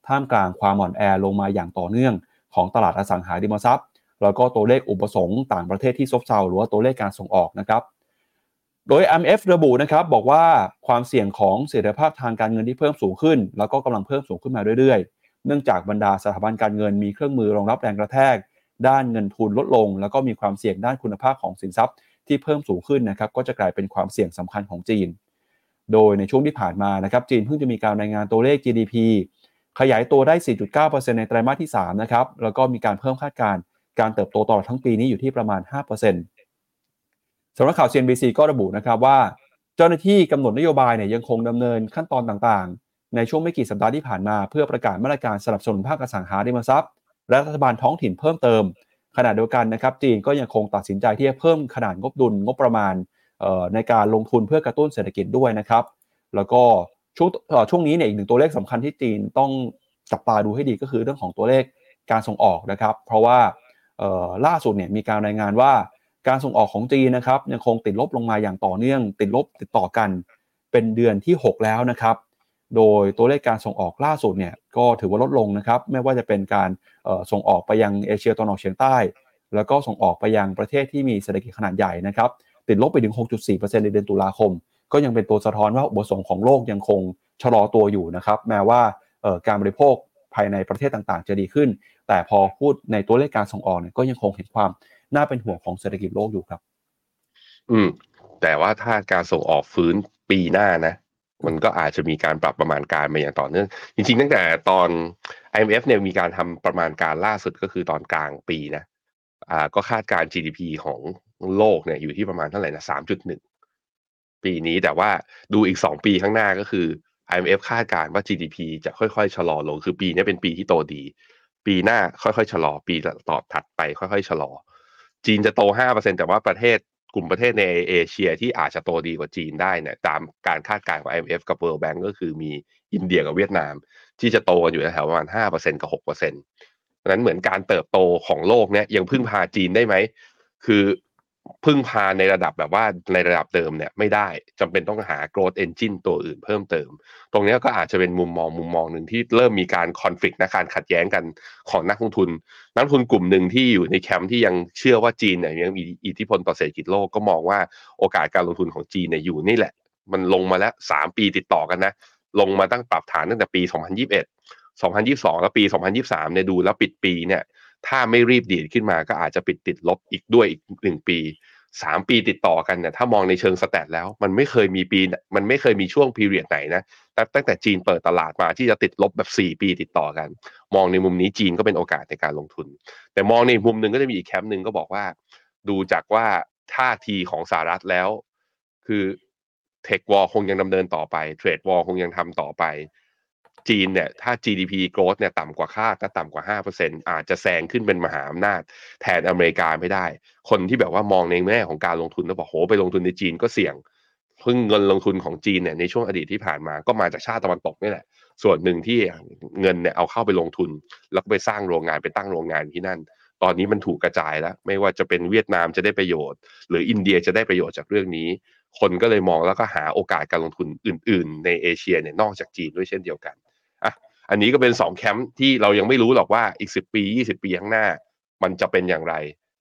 ท่ามกลางความอ่อนแอลงมาอย่างต่อเนื่องของตลาดอสังหาริมทรัพย์ แล้วก็ตัวเลขอุปสงค์ต่างประเทศที่ซบเซาหรือว่าตัวเลขการส่งออกนะครับ โดย IMF ระบุนะครับบอกว่าความเสี่ยงของเสถียรภาพทางการเงินที่เพิ่มสูงขึ้น แล้วก็กำลังเพิ่มสูงขึ้นมาเรื่อยๆ เนื่องจากบรรดาสถาบันการเงินมีเครื่องมือรองรับแรงกระแทก ด้านเงินทุนลดลง แล้วก็มีความเสี่ยงด้านคุณภาพของสินทรัพย์ ที่เพิ่มสูงขึ้นนะครับก็จะกลายเป็นความเสี่ยงสำคัญของจีน โดยในช่วงที่ผ่านมานะครับจีนเพิ่งจะมีการรายงานตัวเลข GDP ขยายตัวได้ 4.9%ในไตรมาสที่3นะครับแล้วก็มีการเพิ่มคาดการณ์การเติบโตตลอดทั้งปีนี้อยู่ที่ประมาณ 5% สำนักข่าว CNBC ก็ระบุนะครับว่า เจ้าหน้าที่กำหนดนโยบายเนี่ยยังคงดำเนินขั้นตอนต่างๆ ในช่วงไม่กี่สัปดาห์ที่ผ่านมา เพื่อประกาศมาตรการสนับสนุนภาคอสังหาริมทรัพย์ และรัฐบาลท้องถิ่นเพิ่มเติม ขณะเดียวกันนะครับจีนก็ยังคงตัดสินใจที่จะเพิ่มขนาดงบดุลงบประมาณในการลงทุนเพื่อกระตุ้นเศรษฐกิจด้วยนะครับ แล้วก็ช่วงช่วงนี้เนี่ยอีกหนึ่งตัวเลขสำคัญที่จีนต้องจับตาดูให้ดีก็คือเรื่องของตัวเลขการส่งออกนะครับ เพราะว่าล่าสุดเนี่ยมีการรายงานว่า การส่งออกของจีนนะครับยังคงติดลบลงมาอย่างต่อเนื่อง ติดลบติดต่อกันเป็นเดือนที่ 6 แล้วนะครับ โดยตัวเลขการส่งออกล่าสุดเนี่ยก็ถือว่าลดลงนะครับ ไม่ว่าจะเป็นการส่งออกไปยังเอเชียตะวันออกเฉียงใต้ แล้วก็ส่งออกไปยังประเทศที่มีเศรษฐกิจขนาดใหญ่นะครับ ติดลบไปถึง 6.4%ในเดือนตุลาคม ก็ยังเป็นตัวสะท้อนว่าอุปสงค์ของโลกยังคงชะลอตัวอยู่นะครับ แม้ว่าการบริโภคภายในประเทศต่างๆ จะดีขึ้น แต่พอพูดในตัวเลขการส่งออกเนี่ยก็ยังคงเห็นความ น่าเป็นห่วงของเศรษฐกิจโลกอยู่ครับ อืม แต่ว่าถ้าการส่งออกฟื้นปีหน้านะ มันก็อาจจะมีการปรับประมาณการมาอย่างต่อเนื่อง จริงๆ ตั้งแต่ตอน IMF เนี่ยมีการทำประมาณการล่าสุดก็คือตอนกลางปีนะ อ่า ก็คาดการ GDP ของโลกเนี่ยอยู่ที่ประมาณเท่าไหร่นะสามจุดหนึ่งปีนี้แต่ว่าดูอีกสองปีข้างหน้าก็คือ IMF คาดการณ์ว่า GDP จะค่อยๆ ชะลอลง คือปีนี้เป็นปีที่โตดี ปีหน้าค่อยๆ ชะลอ ปีต่อถัดไปค่อยๆ ชะลอ จีนจะโต 5%แต่ว่าประเทศกลุ่มประเทศในเอเชียที่อาจจะโตดีกว่าจีนได้เนี่ยตามการคาดการณ์ของ IMF กับ World Bank ก็คือมีอินเดียกับเวียดนาม ที่จะโตกันอยู่แถวประมาณ 5%กับ6%เพราะนั้นเหมือนการเติบโตของโลกเนี่ยยังพึ่งพาจีนได้ไหม คือ พึ่งพาในระดับแบบว่าในระดับเดิมเนี่ยไม่ได้จำเป็นต้องหา growth engine ตัวอื่นเพิ่มเติม ตรงนี้ก็อาจจะเป็นมุมมองมุมมองหนึ่งที่เริ่มมีการคอนฟ lict นะการขัดแย้งกันของนักลงทุน นักลงทุนกลุ่มหนึ่งที่อยู่ในแคมป์ที่ยังเชื่อว่าจีนเนี่ยยังมีอิทธิพลต่อเศรษฐกิจโลกก็มองว่าโอกาสการลงทุนของจีนเนี่ยอยู่นี่แหละ มันลงมาแล้วสามปีติดต่อกันนะ ลงมาตั้งปรับฐานตั้งแต่ปี 2021 2022 แล้วปี 2023เนี่ยดูแล้วปิดปีเนี่ย ถ้าไม่รีบดีดขึ้นมาก็อาจจะปิดติดลบอีกด้วยอีกหนึ่งปีสามปีติดต่อกันเนี่ยถ้ามองในเชิง stat แล้ว มันไม่เคยมีปีมันไม่เคยมีช่วง period ไหนนะตั้งแต่จีนเปิดตลาดมาที่จะติดลบแบบ4ปีติดต่อกัน มองในมุมนี้จีนก็เป็นโอกาสในการลงทุน แต่มองในมุมหนึ่งก็จะมีอีกแคมป์หนึ่งก็บอกว่า ดูจากว่าท่าทีของสหรัฐแล้ว คือเทควอลคงยังดำเนินต่อไปเทรดวอลคงยังทำต่อไป จีนเนี่ยถ้า GDP growth เนี่ยต่ำกว่าคาดก็ต่ำกว่า 5%อาจจะแซงขึ้นเป็นมหาอำนาจแทนอเมริกาไม่ได้ คนที่แบบว่ามองในแง่ของการลงทุนแล้วบอกโหไปลงทุนในจีนก็เสี่ยงพึ่งเงินลงทุนของจีนเนี่ยในช่วงอดีตที่ผ่านมาก็มาจากชาติตะวันตกนี่แหละ ส่วนหนึ่งที่เงินเนี่ยเอาเข้าไปลงทุน แล้วก็ไปสร้างโรงงานไปตั้งโรงงานที่นั่น ตอนนี้มันถูกกระจายแล้ว ไม่ว่าจะเป็นเวียดนามจะได้ประโยชน์ หรืออินเดียจะได้ประโยชน์จากเรื่องนี้ คนก็เลยมองแล้วก็หาโอกาสการลงทุนอื่น ๆ ในเอเชียเนี่ยนอกจากจีนด้วยเช่นเดียวกัน อันนี้ก็เป็นสองแคมป์ที่เรายังไม่รู้หรอกว่าอีกสิบปียี่สิบปีข้างหน้า มันจะเป็นอย่างไร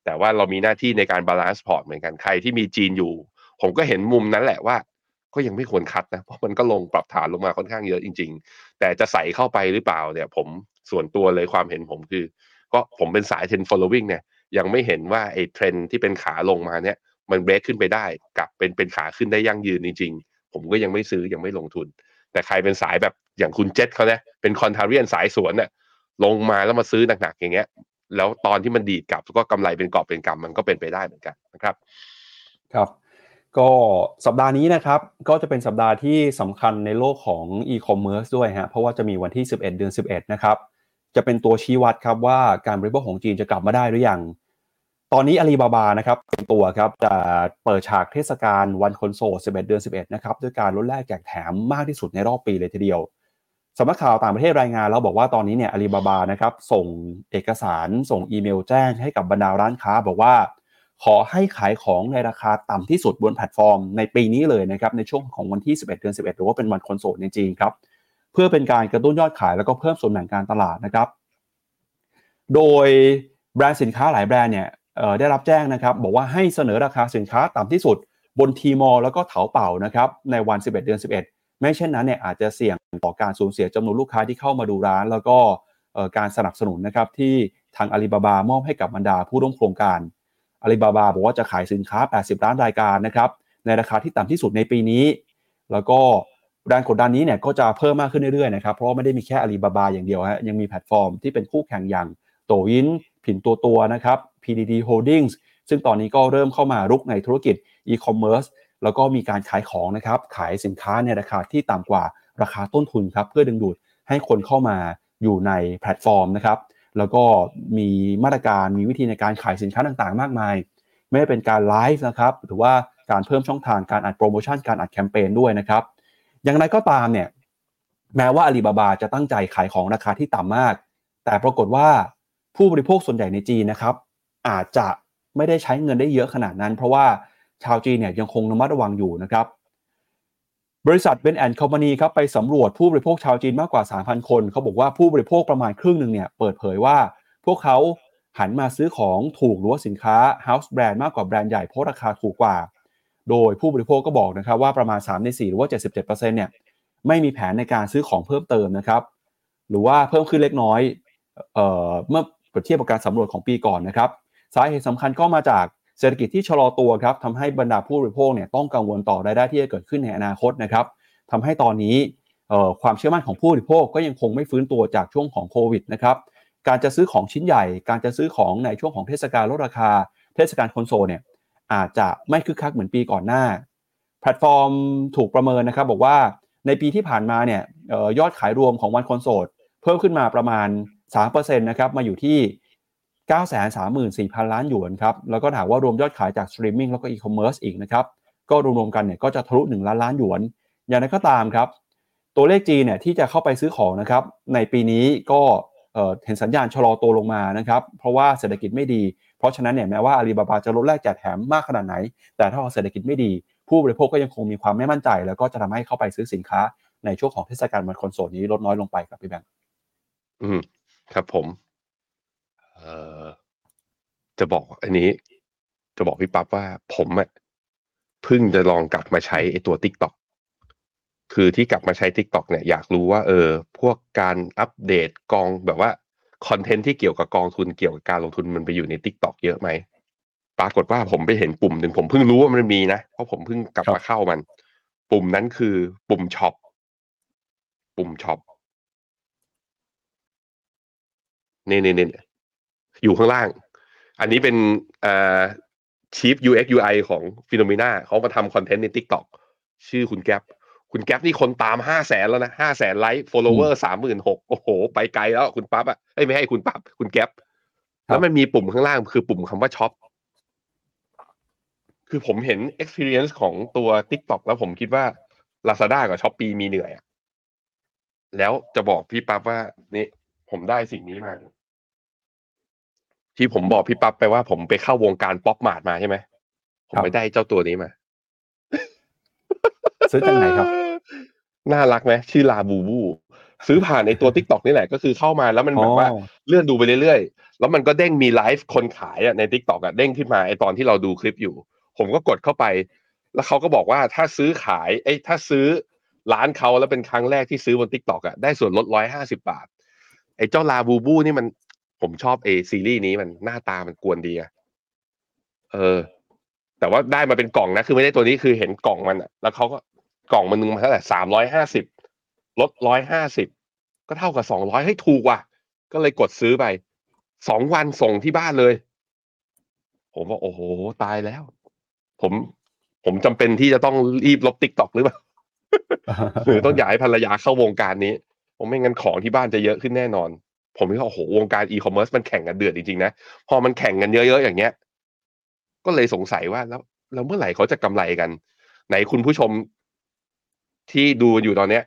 แต่ว่าเรามีหน้าที่ในการ balance port เหมือนกันใครที่มีจีนอยู่ ผมก็เห็นมุมนั้นแหละว่า ก็ยังไม่ควร cut นะ เพราะมันก็ลงปรับฐานลงมาค่อนข้างเยอะจริง ๆ แต่จะใส่เข้าไปหรือเปล่าเนี่ยผมส่วนตัวเลยความเห็นผมคือ ก็ผมเป็นสายเทรน following เนี่ยยังไม่เห็นว่าไอ้เทรนที่เป็นขาลงมาเนี่ยมันเบรกขึ้นไปได้กลับเป็นเป็นขาขึ้นได้ยั่งยืนจริงๆ ผมก็ยังไม่ซื้อยังไม่ลงทุน แต่ใครเป็นสายแบบ อย่างคุณเจษเขาเนี่ยเป็น contrarian สายสวนเนี่ยลงมาแล้วมาซื้อหนักๆอย่างเงี้ย แล้วตอนที่มันดีดกลับก็กำไรเป็นกอบเป็นกำมันก็เป็นไปได้เหมือนกันนะครับ ครับ ก็สัปดาห์นี้นะครับ ก็จะเป็นสัปดาห์ที่สำคัญในโลกของอีคอมเมิร์ซด้วยฮะเพราะว่าจะมีวันที่ 11 เดือน 11 นะครับ จะเป็นตัวชี้วัดครับว่าการบริโภคของจีนจะกลับมาได้หรือยังตอนนี้อาลีบาบานะครับเป็นตัวครับจะเปิดฉากเทศกาลวันคนโสด 11 เดือน 11 นะครับ ด้วยการลดแลกแจกแถมมากที่สุดในรอบปีเลยทีเดียว สำนักข่าวต่างประเทศรายงานแล้วบอกว่าตอนนี้เนี่ยอาลีบาบานะครับส่งเอกสารส่งอีเมลแจ้งให้กับบรรดาร้านค้า บอกว่า ขอให้ขายของในราคาต่ำที่สุดบนแพลตฟอร์ม ในปีนี้เลยนะครับในช่วงของวันที่ 11 เดือน 11 หรือว่าเป็นวันคนโสดในจีนครับเพื่อเป็นการกระตุ้นยอดขายแล้วก็เพิ่มส่วนแบ่งการตลาดนะครับ โดยแบรนด์สินค้าหลายแบรนด์เนี่ยได้รับแจ้งนะครับ บอกว่าให้เสนอราคาสินค้าต่ำที่สุดบน Tmall แล้วก็เถาเป่านะครับในวัน 11 เดือน 11 ไม่เช่นนั้นเนี่ยอาจจะเสี่ยงต่อการสูญเสียจำนวนลูกค้าที่เข้ามาดูร้าน แล้วก็การสนับสนุนนะครับที่ทางอาลีบาบามอบให้กับบรรดาผู้ร่วมโครงการอาลีบาบาบอกว่าจะขายสินค้า 80 ล้านรายการนะครับในราคาที่ต่ำที่สุดในปีนี้ แล้วก็แรงกดดันนี้เนี่ยก็จะเพิ่มมากขึ้นเรื่อยๆนะครับเพราะไม่ได้มีแค่อาลีบาบาอย่างเดียวฮะยังมีแพลตฟอร์มที่เป็นคู่แข่งอย่างโต่วอินพินตัวตัวนะครับ PDD Holdings ซึ่งตอนนี้ก็เริ่มเข้ามารุกในธุรกิจอีคอมเมิร์ซ แล้วก็มีการขายของนะครับขายสินค้าในราคาที่ต่ำกว่าราคาต้นทุนครับเพื่อดึงดูดให้คนเข้ามาอยู่ในแพลตฟอร์มนะครับแล้วก็มีมาตรการมีวิธีในการขายสินค้าต่างๆ มากมาย ไม่ว่าเป็นการไลฟ์นะครับหรือว่าการเพิ่มช่องทางการอัดโปรโมชั่นการอัดแคมเปญด้วยนะครับอย่างไรก็ตามเนี่ยแม้ว่าอาลีบาบาจะตั้งใจขายของราคาที่ต่ำมาก แต่ปรากฏว่าผู้บริโภคส่วนใหญ่ในจีนนะครับอาจจะไม่ได้ใช้เงินได้เยอะขนาดนั้น เพราะว่า ชาวจีนเนี่ยยังคงระมัดระวังอยู่นะครับ บริษัทเบนแอนด์คอมพานีครับไปสำรวจผู้บริโภคชาวจีนมากกว่า 3,000 คนเขาบอกว่าผู้บริโภคประมาณครึ่งหนึ่งเนี่ยเปิดเผยว่า พวกเขาหันมาซื้อของถูกหรือว่าสินค้า House Brand มากกว่าแบรนด์ใหญ่เพราะราคาถูกกว่า โดยผู้บริโภคก็บอกนะครับว่าประมาณ 3 ใน 4 หรือว่า 77%เนี่ยไม่มีแผนในการซื้อของเพิ่มเติมนะครับ หรือว่าเพิ่มขึ้นเล็กน้อยเอ่อเมื่อเปรียบเทียบกับการสำรวจของปีก่อนนะครับ สาเหตุสำคัญก็มาจาก เศรษฐกิจที่ชะลอตัวครับทำให้บรรดาผู้บริโภคเนี่ยต้องกังวลต่อรายได้ที่จะเกิดขึ้นในอนาคตนะครับทำให้ตอนนี้ความเชื่อมั่นของผู้บริโภคก็ยังคงไม่ฟื้นตัวจากช่วงของโควิดนะครับการจะซื้อของชิ้นใหญ่ การจะซื้อของในช่วงของเทศกาลลดราคา เทศกาลคนโสดเนี่ยอาจจะไม่คึกคักเหมือนปีก่อนหน้า แพลตฟอร์มถูกประเมินนะครับบอกว่าในปีที่ผ่านมาเนี่ยยอดขายรวมของวันคนโสดเพิ่มขึ้นมาประมาณ3%นะครับมาอยู่ที่ 934,000 ล้านหยวนครับ แล้วก็ถามว่ารวมยอดขายจากสตรีมมิ่งแล้วก็อีคอมเมิร์ซอีกนะครับ ก็รวมๆกันเนี่ยก็จะทะลุ 1 ล้านล้านหยวน อย่างไรก็ตามครับ ตัวเลขจีนเนี่ยที่จะเข้าไปซื้อของนะครับ ในปีนี้ก็เห็นสัญญาณชะลอตัวลงมานะครับ เพราะว่าเศรษฐกิจไม่ดี เพราะฉะนั้นเนี่ยแม้ว่าอาลีบาบาจะลดแลกแจกแถมมากขนาดไหน แต่ถ้าเศรษฐกิจไม่ดี ผู้บริโภคก็ยังคงมีความไม่มั่นใจ แล้วก็จะทำให้เข้าไปซื้อสินค้าในช่วงของเทศกาลวันคอนโซลนี้ลดน้อยลงไปครับพี่แบงค์อืมครับผม เออจะบอกอันนี้ จะบอกพี่ปั๊บว่าผมอะเพิ่งจะลองกลับมาใช้ไอตัว Tik t o อกคือที่กลับมาใช้ Tik t o อกเนี่ยอยากรู้ว่า เออ พวกการอัปเดตกองแบบว่าคอนเทนต์ที่เกี่ยวกับกองทุนเกี่ยวกับการลงทุนมันไปอยู่ใน Tik t o อกเยอะไหมปรากฏว่าผมไปเห็นปุ่มหนึ่งผมเพิ่งรู้ว่ามันมีนะ เพราะผมเพิ่งกลับมาเข้ามัน ปุ่มนั้นคือปุ่ม shop ปุ่ม shop เนี่ยเนี่ยเนี่ย อยู่ข้างล่าง อันนี้เป็นอ่า Chief UX UI ของ FINNOMENA เขามาทำคอนเทนต์ใน TikTok ชื่อคุณแก๊ปคุณแก๊ปนี่คนตามห้าแสนแล้วนะห้าแสนไลค์ follower สามหมื่นหกโอ้โห ไปไกลแล้วคุณปั๊บอะไม่ให้คุณปั๊บคุณแก๊ปแล้วมันมีปุ่มข้างล่างคือปุ่มคำว่าช็อปคือผมเห็น experience ของตัว TikTok แล้วผมคิดว่า Lazada กับ s h อ p e e มีเหนื่อยแล้วจะบอกพี่ปั๊บว่านี่ผมได้สิ่งนี้มา ที่ผมบอกพี่ปั๊บไปว่าผมไปเข้าวงการป๊อปมาร์ทมาใช่ไหมผมไปได้เจ้าตัวนี้มา ซื้อจากไหนครับ น่ารักไหมชื่อลาบูบู ซื้อผ่านในตัว TikTok นี่แหละก็คือเข้ามาแล้วมันแบบว่าเลื่อนดูไปเรื่อยๆ แล้วมันก็เด้งมีไลฟ์คนขายอะใน TikTok อะเด้งขึ้นมาไอตอนที่เราดูคลิปอยู่ ผมก็กดเข้าไป แล้วเขาก็บอกว่าถ้าซื้อขายไอ้ถ้าซื้อร้านเขาแล้วเป็นครั้งแรกที่ซื้อบน TikTok อะได้ส่วนลดร้อยห้าสิบบาท ไอ้เจ้าลาบูบูนี่มัน ผมชอบเอซีรีส์นี้มันหน้าตามันกวนดีอะเออ แต่ว่าได้มาเป็นกล่องนะ คือไม่ได้ตัวนี้คือเห็นกล่องมันอะแล้วเขาก็กล่องมันนึงมาเท่าไหร่สามร้อยห้าสิบลดร้อยห้าสิบก็เท่ากับสองร้อยให้ถูกว่ะ ก็เลยกดซื้อไปสองวันส่งที่บ้านเลย ผมว่าโอ้โหตายแล้ว ผมผมจำเป็นที่จะต้องรีบลบ TikTok หรือเปล่าหรือต้องอยากให้ภรรยาเข้าวงการนี้ ผมไม่งั้นของที่บ้านจะเยอะขึ้นแน่นอน ผมคิดว่าโอ้โหวงการอีคอมเมิร์ซมันแข่งกันเดือดจริงๆนะพอมันแข่งกันเยอะๆอย่างเงี้ย ก็เลยสงสัยว่าแล้วแล้วเมื่อไหร่เขาจะกำไรกัน ไหนคุณผู้ชมที่ดูอยู่ตอนเนี้ย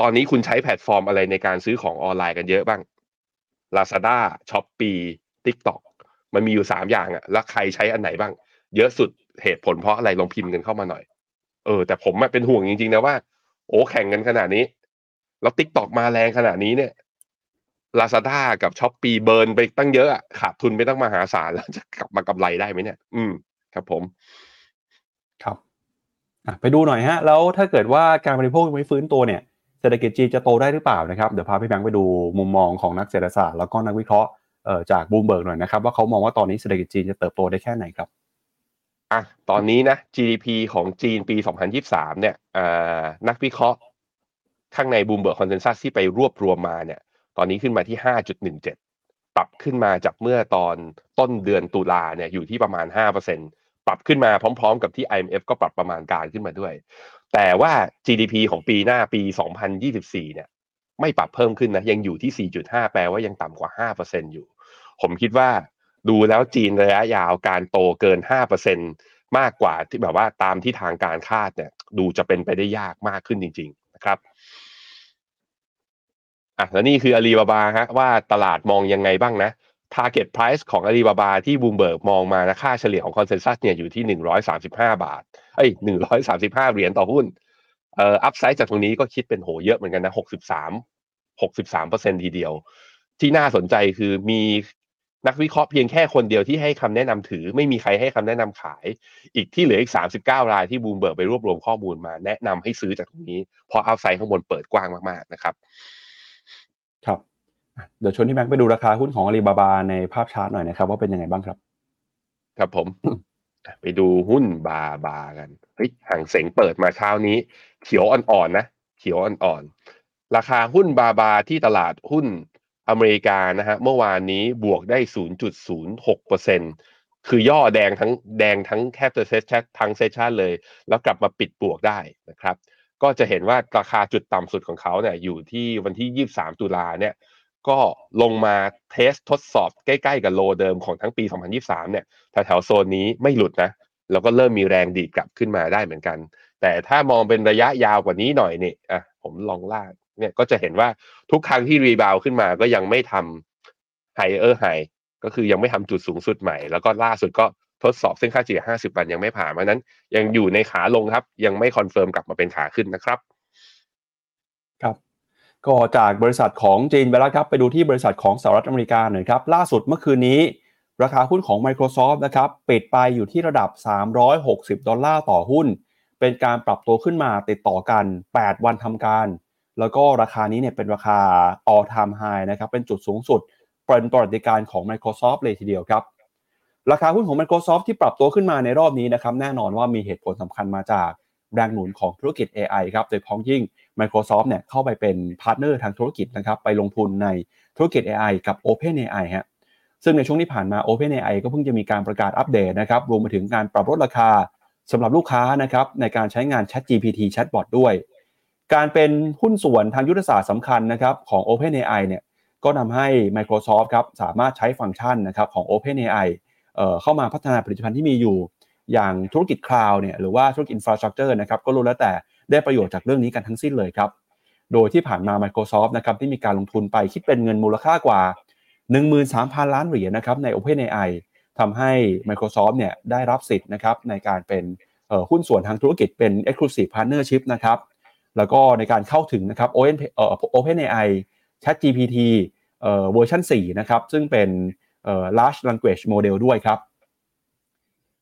ตอนนี้คุณใช้แพลตฟอร์มอะไรในการซื้อของออนไลน์กันเยอะบ้าง Lazada, Shopee, TikTok มันมีอยู่สามอย่างอะแล้วใครใช้อันไหนบ้าง เยอะสุดเหตุผลเพราะอะไรลองพิมพ์กันเข้ามาหน่อย เออ แต่ผมเป็นห่วงจริงๆนะว่า โอ้แข่งกันขนาดนี้ แล้ว TikTok มาแรงขนาดนี้เนี่ย Lazada กับ Shopee เบิร์นไปตั้งเยอะอะขาดทุนไปตั้งมหาศาลแล้วจะกลับมากำไรได้ไหมเนี่ย อืม ครับผม ครับไปดูหน่อยฮะ แล้วถ้าเกิดว่าการบริโภคยังไม่ฟื้นตัวเนี่ยเศรษฐกิจจีนจะโตได้หรือเปล่านะครับ เดี๋ยวพาพี่แบงค์ไปดูมุมมองของนักเศรษฐศาสตร์แล้วก็นักวิเคราะห์จากบูมเบิร์กหน่อยนะครับ ว่าเขามองว่าตอนนี้เศรษฐกิจจีนจะเติบโตได้แค่ไหนครับอะตอนนี้นะ GDP ของจีนปี 2023 เนี่ยนักวิเคราะห์ข้างในบูมเบิร์กคอนเซนแซสที่ไปรวบรวมมาเนี่ย ตอนนี้ขึ้นมาที่ 5.17 ปรับขึ้นมาจากเมื่อตอนต้นเดือนตุลาเนี่ยอยู่ที่ประมาณ 5%ปรับขึ้นมาพร้อม ๆ กับที่ IMF ก็ปรับประมาณการขึ้นมาด้วย แต่ว่า GDP ของปีหน้าปี 2024 เนี่ยไม่ปรับเพิ่มขึ้นนะยังอยู่ที่ 4.5 แปลว่ายังต่ำกว่า 5%อยู่ ผมคิดว่าดูแล้วจีนระยะยาวการโตเกิน 5%มากกว่าที่แบบว่าตามที่ทางการคาดเนี่ยดูจะเป็นไปได้ยากมากขึ้นจริง ๆ นะครับ อะแล้วนี่คืออาลีบาบาฮะว่าตลาดมองยังไงบ้างนะ Target Price ของอาลีบาบาที่บูมเบิร์กมองมานะค่าเฉลี่ยของ consensus เนี่ยอยู่ที่ 135 บาทเอ้ย135 เหรียญต่อหุ้นเอ่อ upside จากตรงนี้ก็คิดเป็นโหเยอะเหมือนกันนะ 63 63เปอร์เซ็นทีเดียว ที่น่าสนใจคือมีนักวิเคราะห์เพียงแค่คนเดียวที่ให้คำแนะนำถือ ไม่มีใครให้คำแนะนำขาย อีกที่เหลืออีก 39 รายที่บูมเบิร์กไปรวบรวมข้อมูลมา แนะนำให้ซื้อจากตรงนี้เพราะอัพไซด์ข้างบนเปิดกว้างมากๆนะครับ เดี๋ยวชวนที่แบงค์ไปดูราคาหุ้นของอาลีบาบาในภาพชาร์ตหน่อยนะครับ ว่าเป็นยังไงบ้างครับ ครับผม ไปดูหุ้นบาบากันเฮ้ยห่างเสงเปิดมาเช้านี้ เขียวอ่อนๆนะเขียวอ่อนๆราคาหุ้นบาบาที่ตลาดหุ้นอเมริกานะฮะเมื่อวานนี้บวกได้ 0.06%คือย่อแดงทั้งแดงทั้งแคปเตอร์ session ทั้ง session เลย แล้วกลับมาปิดบวกได้นะครับ ก็จะเห็นว่าราคาจุดต่ำสุดของเขาเนี่ยอยู่ที่วันที่ 23 ตุลาเนี่ย ก็ลงมา test ทดสอบใกล้ๆกับ low เดิมของทั้งปี 2023 เนี่ยแถวๆโซนนี้ไม่หลุดนะ แล้วก็เริ่มมีแรงดีดกลับขึ้นมาได้เหมือนกัน แต่ถ้ามองเป็นระยะยาวกว่านี้หน่อยเนี่อะผมลองลากเนี่ยก็จะเห็นว่าทุกครั้งที่ rebound ขึ้นมาก็ยังไม่ทำ higher high ก็คือยังไม่ทำจุดสูงสุดใหม่ แล้วก็ล่าสุดก็ทดสอบเส้นค่าเฉลี่ย 50 วันยังไม่ผ่านเพราะนั้นยังอยู่ในขาลงครับ ยังไม่ confirm กลับมาเป็นขาขึ้นนะครับ ก็จากบริษัทของจีนไปแล้วครับไปดูที่บริษัทของสหรัฐอเมริกาหน่อยครับล่าสุดเมื่อคืนนี้ ราคาหุ้นของ Microsoft นะครับปิดไปอยู่ที่ระดับ 360 ดอลลาร์ต่อหุ้น เป็นการปรับตัวขึ้นมาติดต่อกัน 8 วันทำการ แล้วก็ราคานี้เนี่ยเป็นราคา all time high นะครับเป็นจุดสูงสุดเป็นประวัติการณ์ของ Microsoft เลยทีเดียวครับ ราคาหุ้นของ Microsoft ที่ปรับตัวขึ้นมาในรอบนี้นะครับแน่นอนว่ามีเหตุผลสำคัญมาจากแรงหนุนของธุรกิจ AI ครับโดยเฉพาะอย่างยิ่ง Microsoft เนี่ยเข้าไปเป็น partner ทางธุรกิจนะครับไปลงทุนในธุรกิจ AI กับ OpenAI ฮะซึ่งในช่วงที่ผ่านมา OpenAI ก็เพิ่งจะมีการประกาศอัปเดตนะครับรวมไปถึงการปรับลดราคาสำหรับลูกค้านะครับในการใช้งาน ChatGPT Chatbot ด้วย การเป็นหุ้นส่วนทางยุทธศาสตร์สำคัญนะครับของ OpenAI เนี่ยก็นำให้ Microsoft ครับสามารถใช้ฟังก์ชันนะครับของ OpenAI เข้ามาพัฒนาผลิตภัณฑ์ที่มีอยู่ อย่างธุรกิจคลาวด์เนี่ยหรือว่าธุรกิจ infrastructure นะครับก็รู้แล้วแต่ ได้ประโยชน์จากเรื่องนี้กันทั้งสิ้นเลยครับ โดยที่ผ่านมา Microsoft นะครับที่มีการลงทุนไปคิดเป็นเงินมูลค่ากว่า 13,000 ล้านเหรียญนะครับใน OpenAI ทำให้ Microsoft เนี่ยได้รับสิทธิ์นะครับในการเป็นหุ้นส่วนทางธุรกิจเป็น Exclusive Partnership นะครับแล้วก็ในการเข้าถึงนะครับ OpenAI ChatGPT เวอร์ชัน4นะครับซึ่งเป็น large language model ด้วยครับ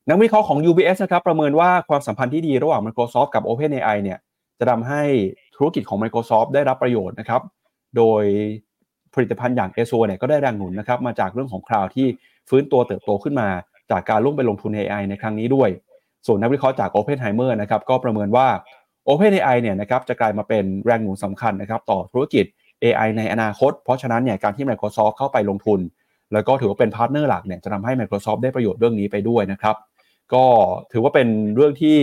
นักวิเคราะห์ของ UBS นะครับประเมินว่าความสัมพันธ์ที่ดีระหว่าง Microsoft กับ OpenAI เนี่ยจะทำให้ธุรกิจของ Microsoft ได้รับประโยชน์นะครับ โดยผลิตภัณฑ์อย่าง a z u r e เนี่ยก็ได้แรงหนุนนะครับมาจากเรื่องของคลาวด์ที่ฟื้นตัวเติบโตขึ้นมา จากการร่วมไปลงทุน AI ในครั้งนี้ด้วย ส่วนนักวิเคราะห์จาก Oppenheimer นะครับก็ประเมินว่า OpenAI เนี่ยนะครับจะกลายมาเป็นแรงหนุนสำคัญนะครับต่อธุรกิจ AI ในอนาคต เพราะฉะนั้นเนี่ยการที่ Microsoft เข้าไปลงทุน แล้วก็ถือว่าเป็น partner หลักเนี่ยจะทำให้ Microsoft ได้ประโยชน์เรื่องนี้ไปด้วยนะครับ ก็ถือว่าเป็นเรื่องที่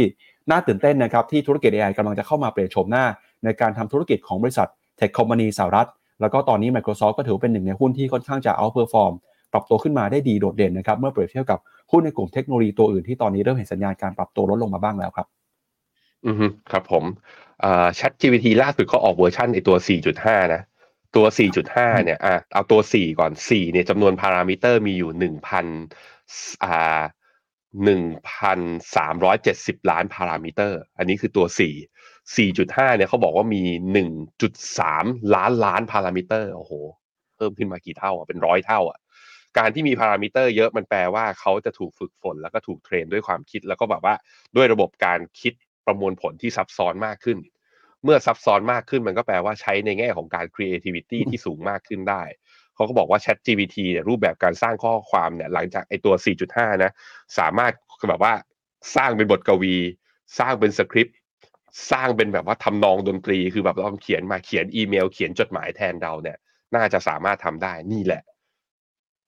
น่าตื่นเต้นนะครับที่ธุรกิจ AI กำลังจะเข้ามาเปลี่ยนโฉมหน้า ในการทำธุรกิจของบริษัท tech company สหรัฐ แล้วก็ตอนนี้ Microsoft ก็ถือเป็นหนึ่งในหุ้นที่ค่อนข้างจะเอาเ e อร์ฟอร์มปรับตัวขึ้นมาได้ดีโดดเด่นนะครับเมื่อเปรียบเทียบกับหุ้นในกลุ่มเทคโนโลยีตัวอื่นที่ตอนนี้เริ่มเห็นสัญญาณการปรับตัวลดลงมาบ้างแล้วครับ อือฮึครับผมเอ่อ ChatGPT ล่าสุดเขาออกเวอร์ชันในตัว 4.5 นะ ตัว 4.5 เนี่ยอะเอาตัว 4 ก่อน 4 เนี่ยจำนวนพารามิเตอร์มีอยู่ 1,000อ่า 1,370 ล้านพารามิเตอร์ อันนี้คือตัว 4 4.5 เนี่ยเขาบอกว่ามี 1.3 ล้านล้านพารามิเตอร์ โอ้โห เพิ่มขึ้นมากี่เท่าอะ เป็นร้อยเท่าอะ การที่มีพารามิเตอร์เยอะมันแปลว่าเขาจะถูกฝึกฝน แล้วก็ถูกเทรนด้วยความคิด แล้วก็แบบว่าด้วยระบบการคิดประมวลผลที่ซับซ้อนมากขึ้น เมื่อซับซ้อนมากขึ้นมันก็แปลว่าใช้ในแง่ของการ creativity ที่สูงมากขึ้นได้ เขาก็บอกว่า Chat GPT เนี่ยรูปแบบการสร้างข้อความเนี่ยหลังจากไอตัว 4.5 นะ สามารถแบบว่าสร้างเป็นบทกวี สร้างเป็นสคริปต์สร้างเป็นแบบว่าทำนองดนตรีคือแบบเราเขียนมาเขียนอีเมล เขียนจดหมายแทนเราเนี่ย น่าจะสามารถทำได้นี่แหละ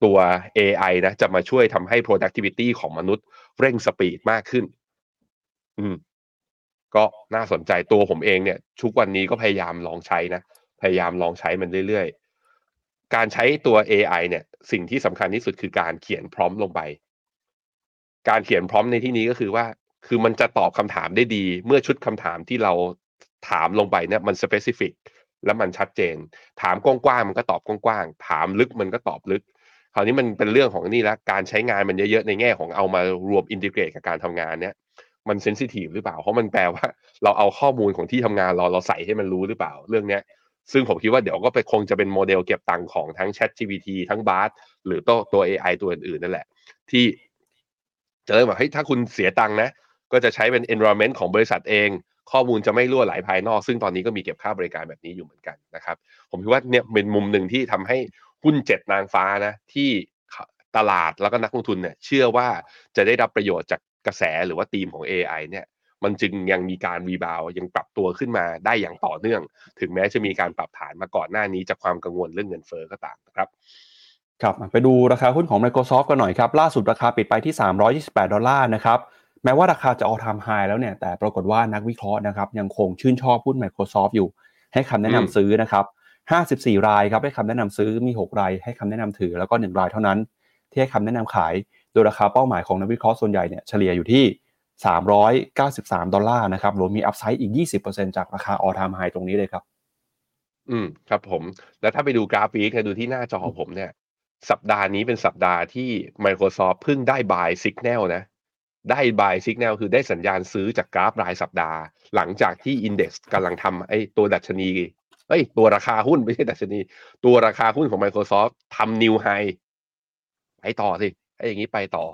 ตัว AI นะ จะมาช่วยทำให้ productivity ของมนุษย์เร่งสปีดมากขึ้น อืม ก็น่าสนใจตัวผมเองเนี่ย ทุกวันนี้ก็พยายามลองใช้นะ พยายามลองใช้มันเรื่อยๆ การใช้ตัว AI เนี่ย สิ่งที่สำคัญที่สุดคือการเขียน prompt ลงไป การเขียน prompt ในที่นี้ก็คือว่า คือมันจะตอบคำถามได้ดี เมื่อชุดคำถามที่เราถามลงไปเนี่ยมัน specific แล้วมันชัดเจน ถามกว้างๆมันก็ตอบกว้างๆถามลึกมันก็ตอบลึกคราวนี้มันเป็นเรื่องของนี่ล้วการใช้งานมันเยอะๆในแง่ของเอามารวม integrate กับการทำงานเนี่ยมัน sensitive หรือเปล่า เพราะมันแปลว่า เราเอาข้อมูลของที่ทำงานเราเราใส่ให้มันรู้หรือเปล่า เรื่องเนี้ย ซึ่งผมคิดว่าเดี๋ยวก็ไปคงจะเป็นโมเดลเก็บตังค์ของทั้ง Chat GPT ทั้ง Bard หรือตัวตัว AI ตัวอื่นๆนั่นแหละ ที่จะเริ่มแบบเฮ้ยถ้าคุณเสียตังค์นะ ก็จะใช้เป็น environment ของบริษัทเอง ข้อมูลจะไม่รั่วไหลภายนอก ซึ่งตอนนี้ก็มีเก็บค่าบริการแบบนี้อยู่เหมือนกันนะครับ ผมคิดว่าเนี่ยเป็นมุมหนึ่งที่ทำให้หุ้นเจ็ดนางฟ้านะ ที่ตลาดแล้วก็นักลงทุนเนี่ยเชื่อว่าจะได้รับประโยชน์จากกระแสหรือว่าธีมของ AI เนี่ย มันจึงยังมีการ rebound ยังปรับตัวขึ้นมาได้อย่างต่อเนื่อง ถึงแม้จะมีการปรับฐานมาก่อนหน้านี้จากความกังวลเรื่องเงินเฟ้อก็ตามนะครับครับไปดูราคาหุ้นของ Microsoft กันหน่อยครับ ล่าสุดราคาปิดไปที่ 328 ดอลลาร์นะครับ แม้ว่าราคาจะ all time high แล้วเนี่ย แต่ปรากฏว่านักวิเคราะห์นะครับ ยังคงชื่นชอบหุ้น Microsoft อยู่ ให้คำแนะนำซื้อนะครับ 54 รายครับให้คำแนะนำซื้อมี 6 ราย ให้คำแนะนำถือแล้วก็ 1 รายเท่านั้น ที่ให้คำแนะนำขาย โดยราคาเป้าหมายของนักวิเคราะห์ส่วนใหญ่เนี่ยเฉลี่ยอยู่ที่ 393 ดอลลาร์นะครับรวมมี upside อีก 20%จากราคา all time high ตรงนี้เลยครับ อืมครับผม แล้วถ้าไปดูกราฟิกเนี่ยดูที่หน้าจอผมเนี่ย สัปดาห์นี้เป็นสัปดาห์ที่ Microsoft เพิ่งได้ buy signal นะ ได้ buy signal คือได้สัญญาณซื้อจากกราฟรายสัปดาห์ หลังจากที่ Index กำลังทำไอ้ตัวดัชนีเอ้ย ตัวราคาหุ้นไม่ใช่ดัชนี ตัวราคาหุ้นของ Microsoft ทำ new high ไปต่อสิไอ้อย่างนี้ไปต่อ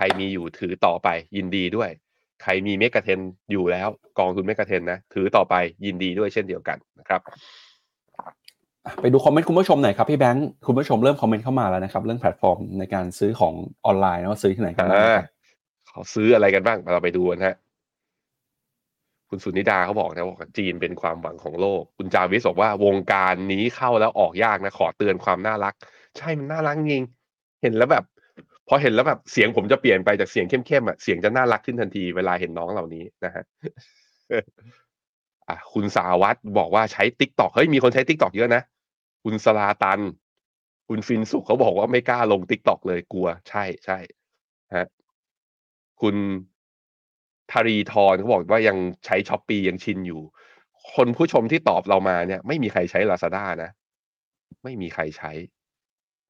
ใครมีอยู่ถือต่อไปยินดีด้วย ใครมี MEGA10 อยู่แล้วกองทุน MEGA10 นะถือต่อไปยินดีด้วยเช่นเดียวกันนะครับไปดูคอมเมนต์คุณผู้ชมหน่อยครับพี่แบงค์คุณผู้ชมเริ่มคอมเมนต์เข้ามาแล้วนะครับ เรื่องแพลตฟอร์มในการซื้อของออนไลน์นะว่าซื้อที่ไหนกันบ้างครับเขาซื้ออะไรกันบ้างเราไปดูกันฮะคุณสุนิดาเขาบอกนะว่าจีนเป็นความหวังของโลก คุณจาวิสบอกว่าวงการนี้เข้าแล้วออกยากนะขอเตือนความน่ารัก ใช่มันน่ารักจริง เห็นแล้วแบบ พอเห็นแล้วแบบเสียงผมจะเปลี่ยนไปจากเสียงเข้มๆอะเสียงจะน่ารักขึ้นทันทีเวลาเห็นน้องเหล่านี้นะฮะอะคุณสาวัตรบอกว่าใช้ TikTok เฮ้ยมีคนใช้ TikTok เยอะนะคุณสลาตัน คุณฟินสุขเขาบอกว่าไม่กล้าลง TikTok เลยกลัว ใช่ใช่ฮะคุณธารีทรเขาบอกว่ายังใช้ Shopee ยังชินอยู่ คนผู้ชมที่ตอบเรามาเนี่ย ไม่มีใครใช้ Lazada นะ ไม่มีใครใช้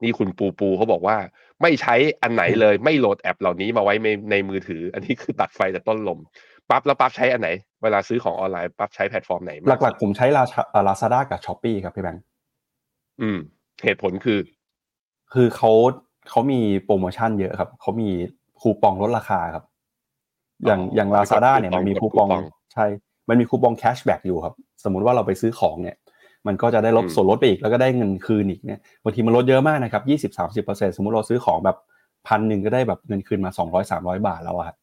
นี่คุณปูปูเขาบอกว่า ไม่ใช้อันไหนเลย ไม่โหลดแอปเหล่านี้มาไว้ในในมือถือ อันนี้คือตัดไฟแต่ต้นลมปั๊บแล้วปั๊บใช้อันไหน เวลาซื้อของออนไลน์ปั๊บใช้แพลตฟอร์มไหนหลักๆผมใช้ลาลาซาด้ากับ Shopee ครับพี่แบงค์อืม เหตุผลคือ คือเขาเขามีโปรโมชั่นเยอะครับเขามีคูปองลดราคาครับ อย่างอ๋ออย่างลาซาด้าเนี่ยกดคูปองมันมีกดคูคูปองปองใช่ มันมีคูปอง cashback อยู่ครับ สมมุติว่าเราไปซื้อของเนี่ย มันก็จะได้ลดอืมส่วนลดไปอีกแล้วก็ได้เงินคืนอีกเนี่ยบางทีมันลดเยอะมากนะครับยี่สิบสามสิบเปอร์เซ็นสมมติเราซื้อของแบบพันหนึ่งก็ได้แบบเงินคืนมาสองร้อยสามร้อยบาทแล้วอะครับ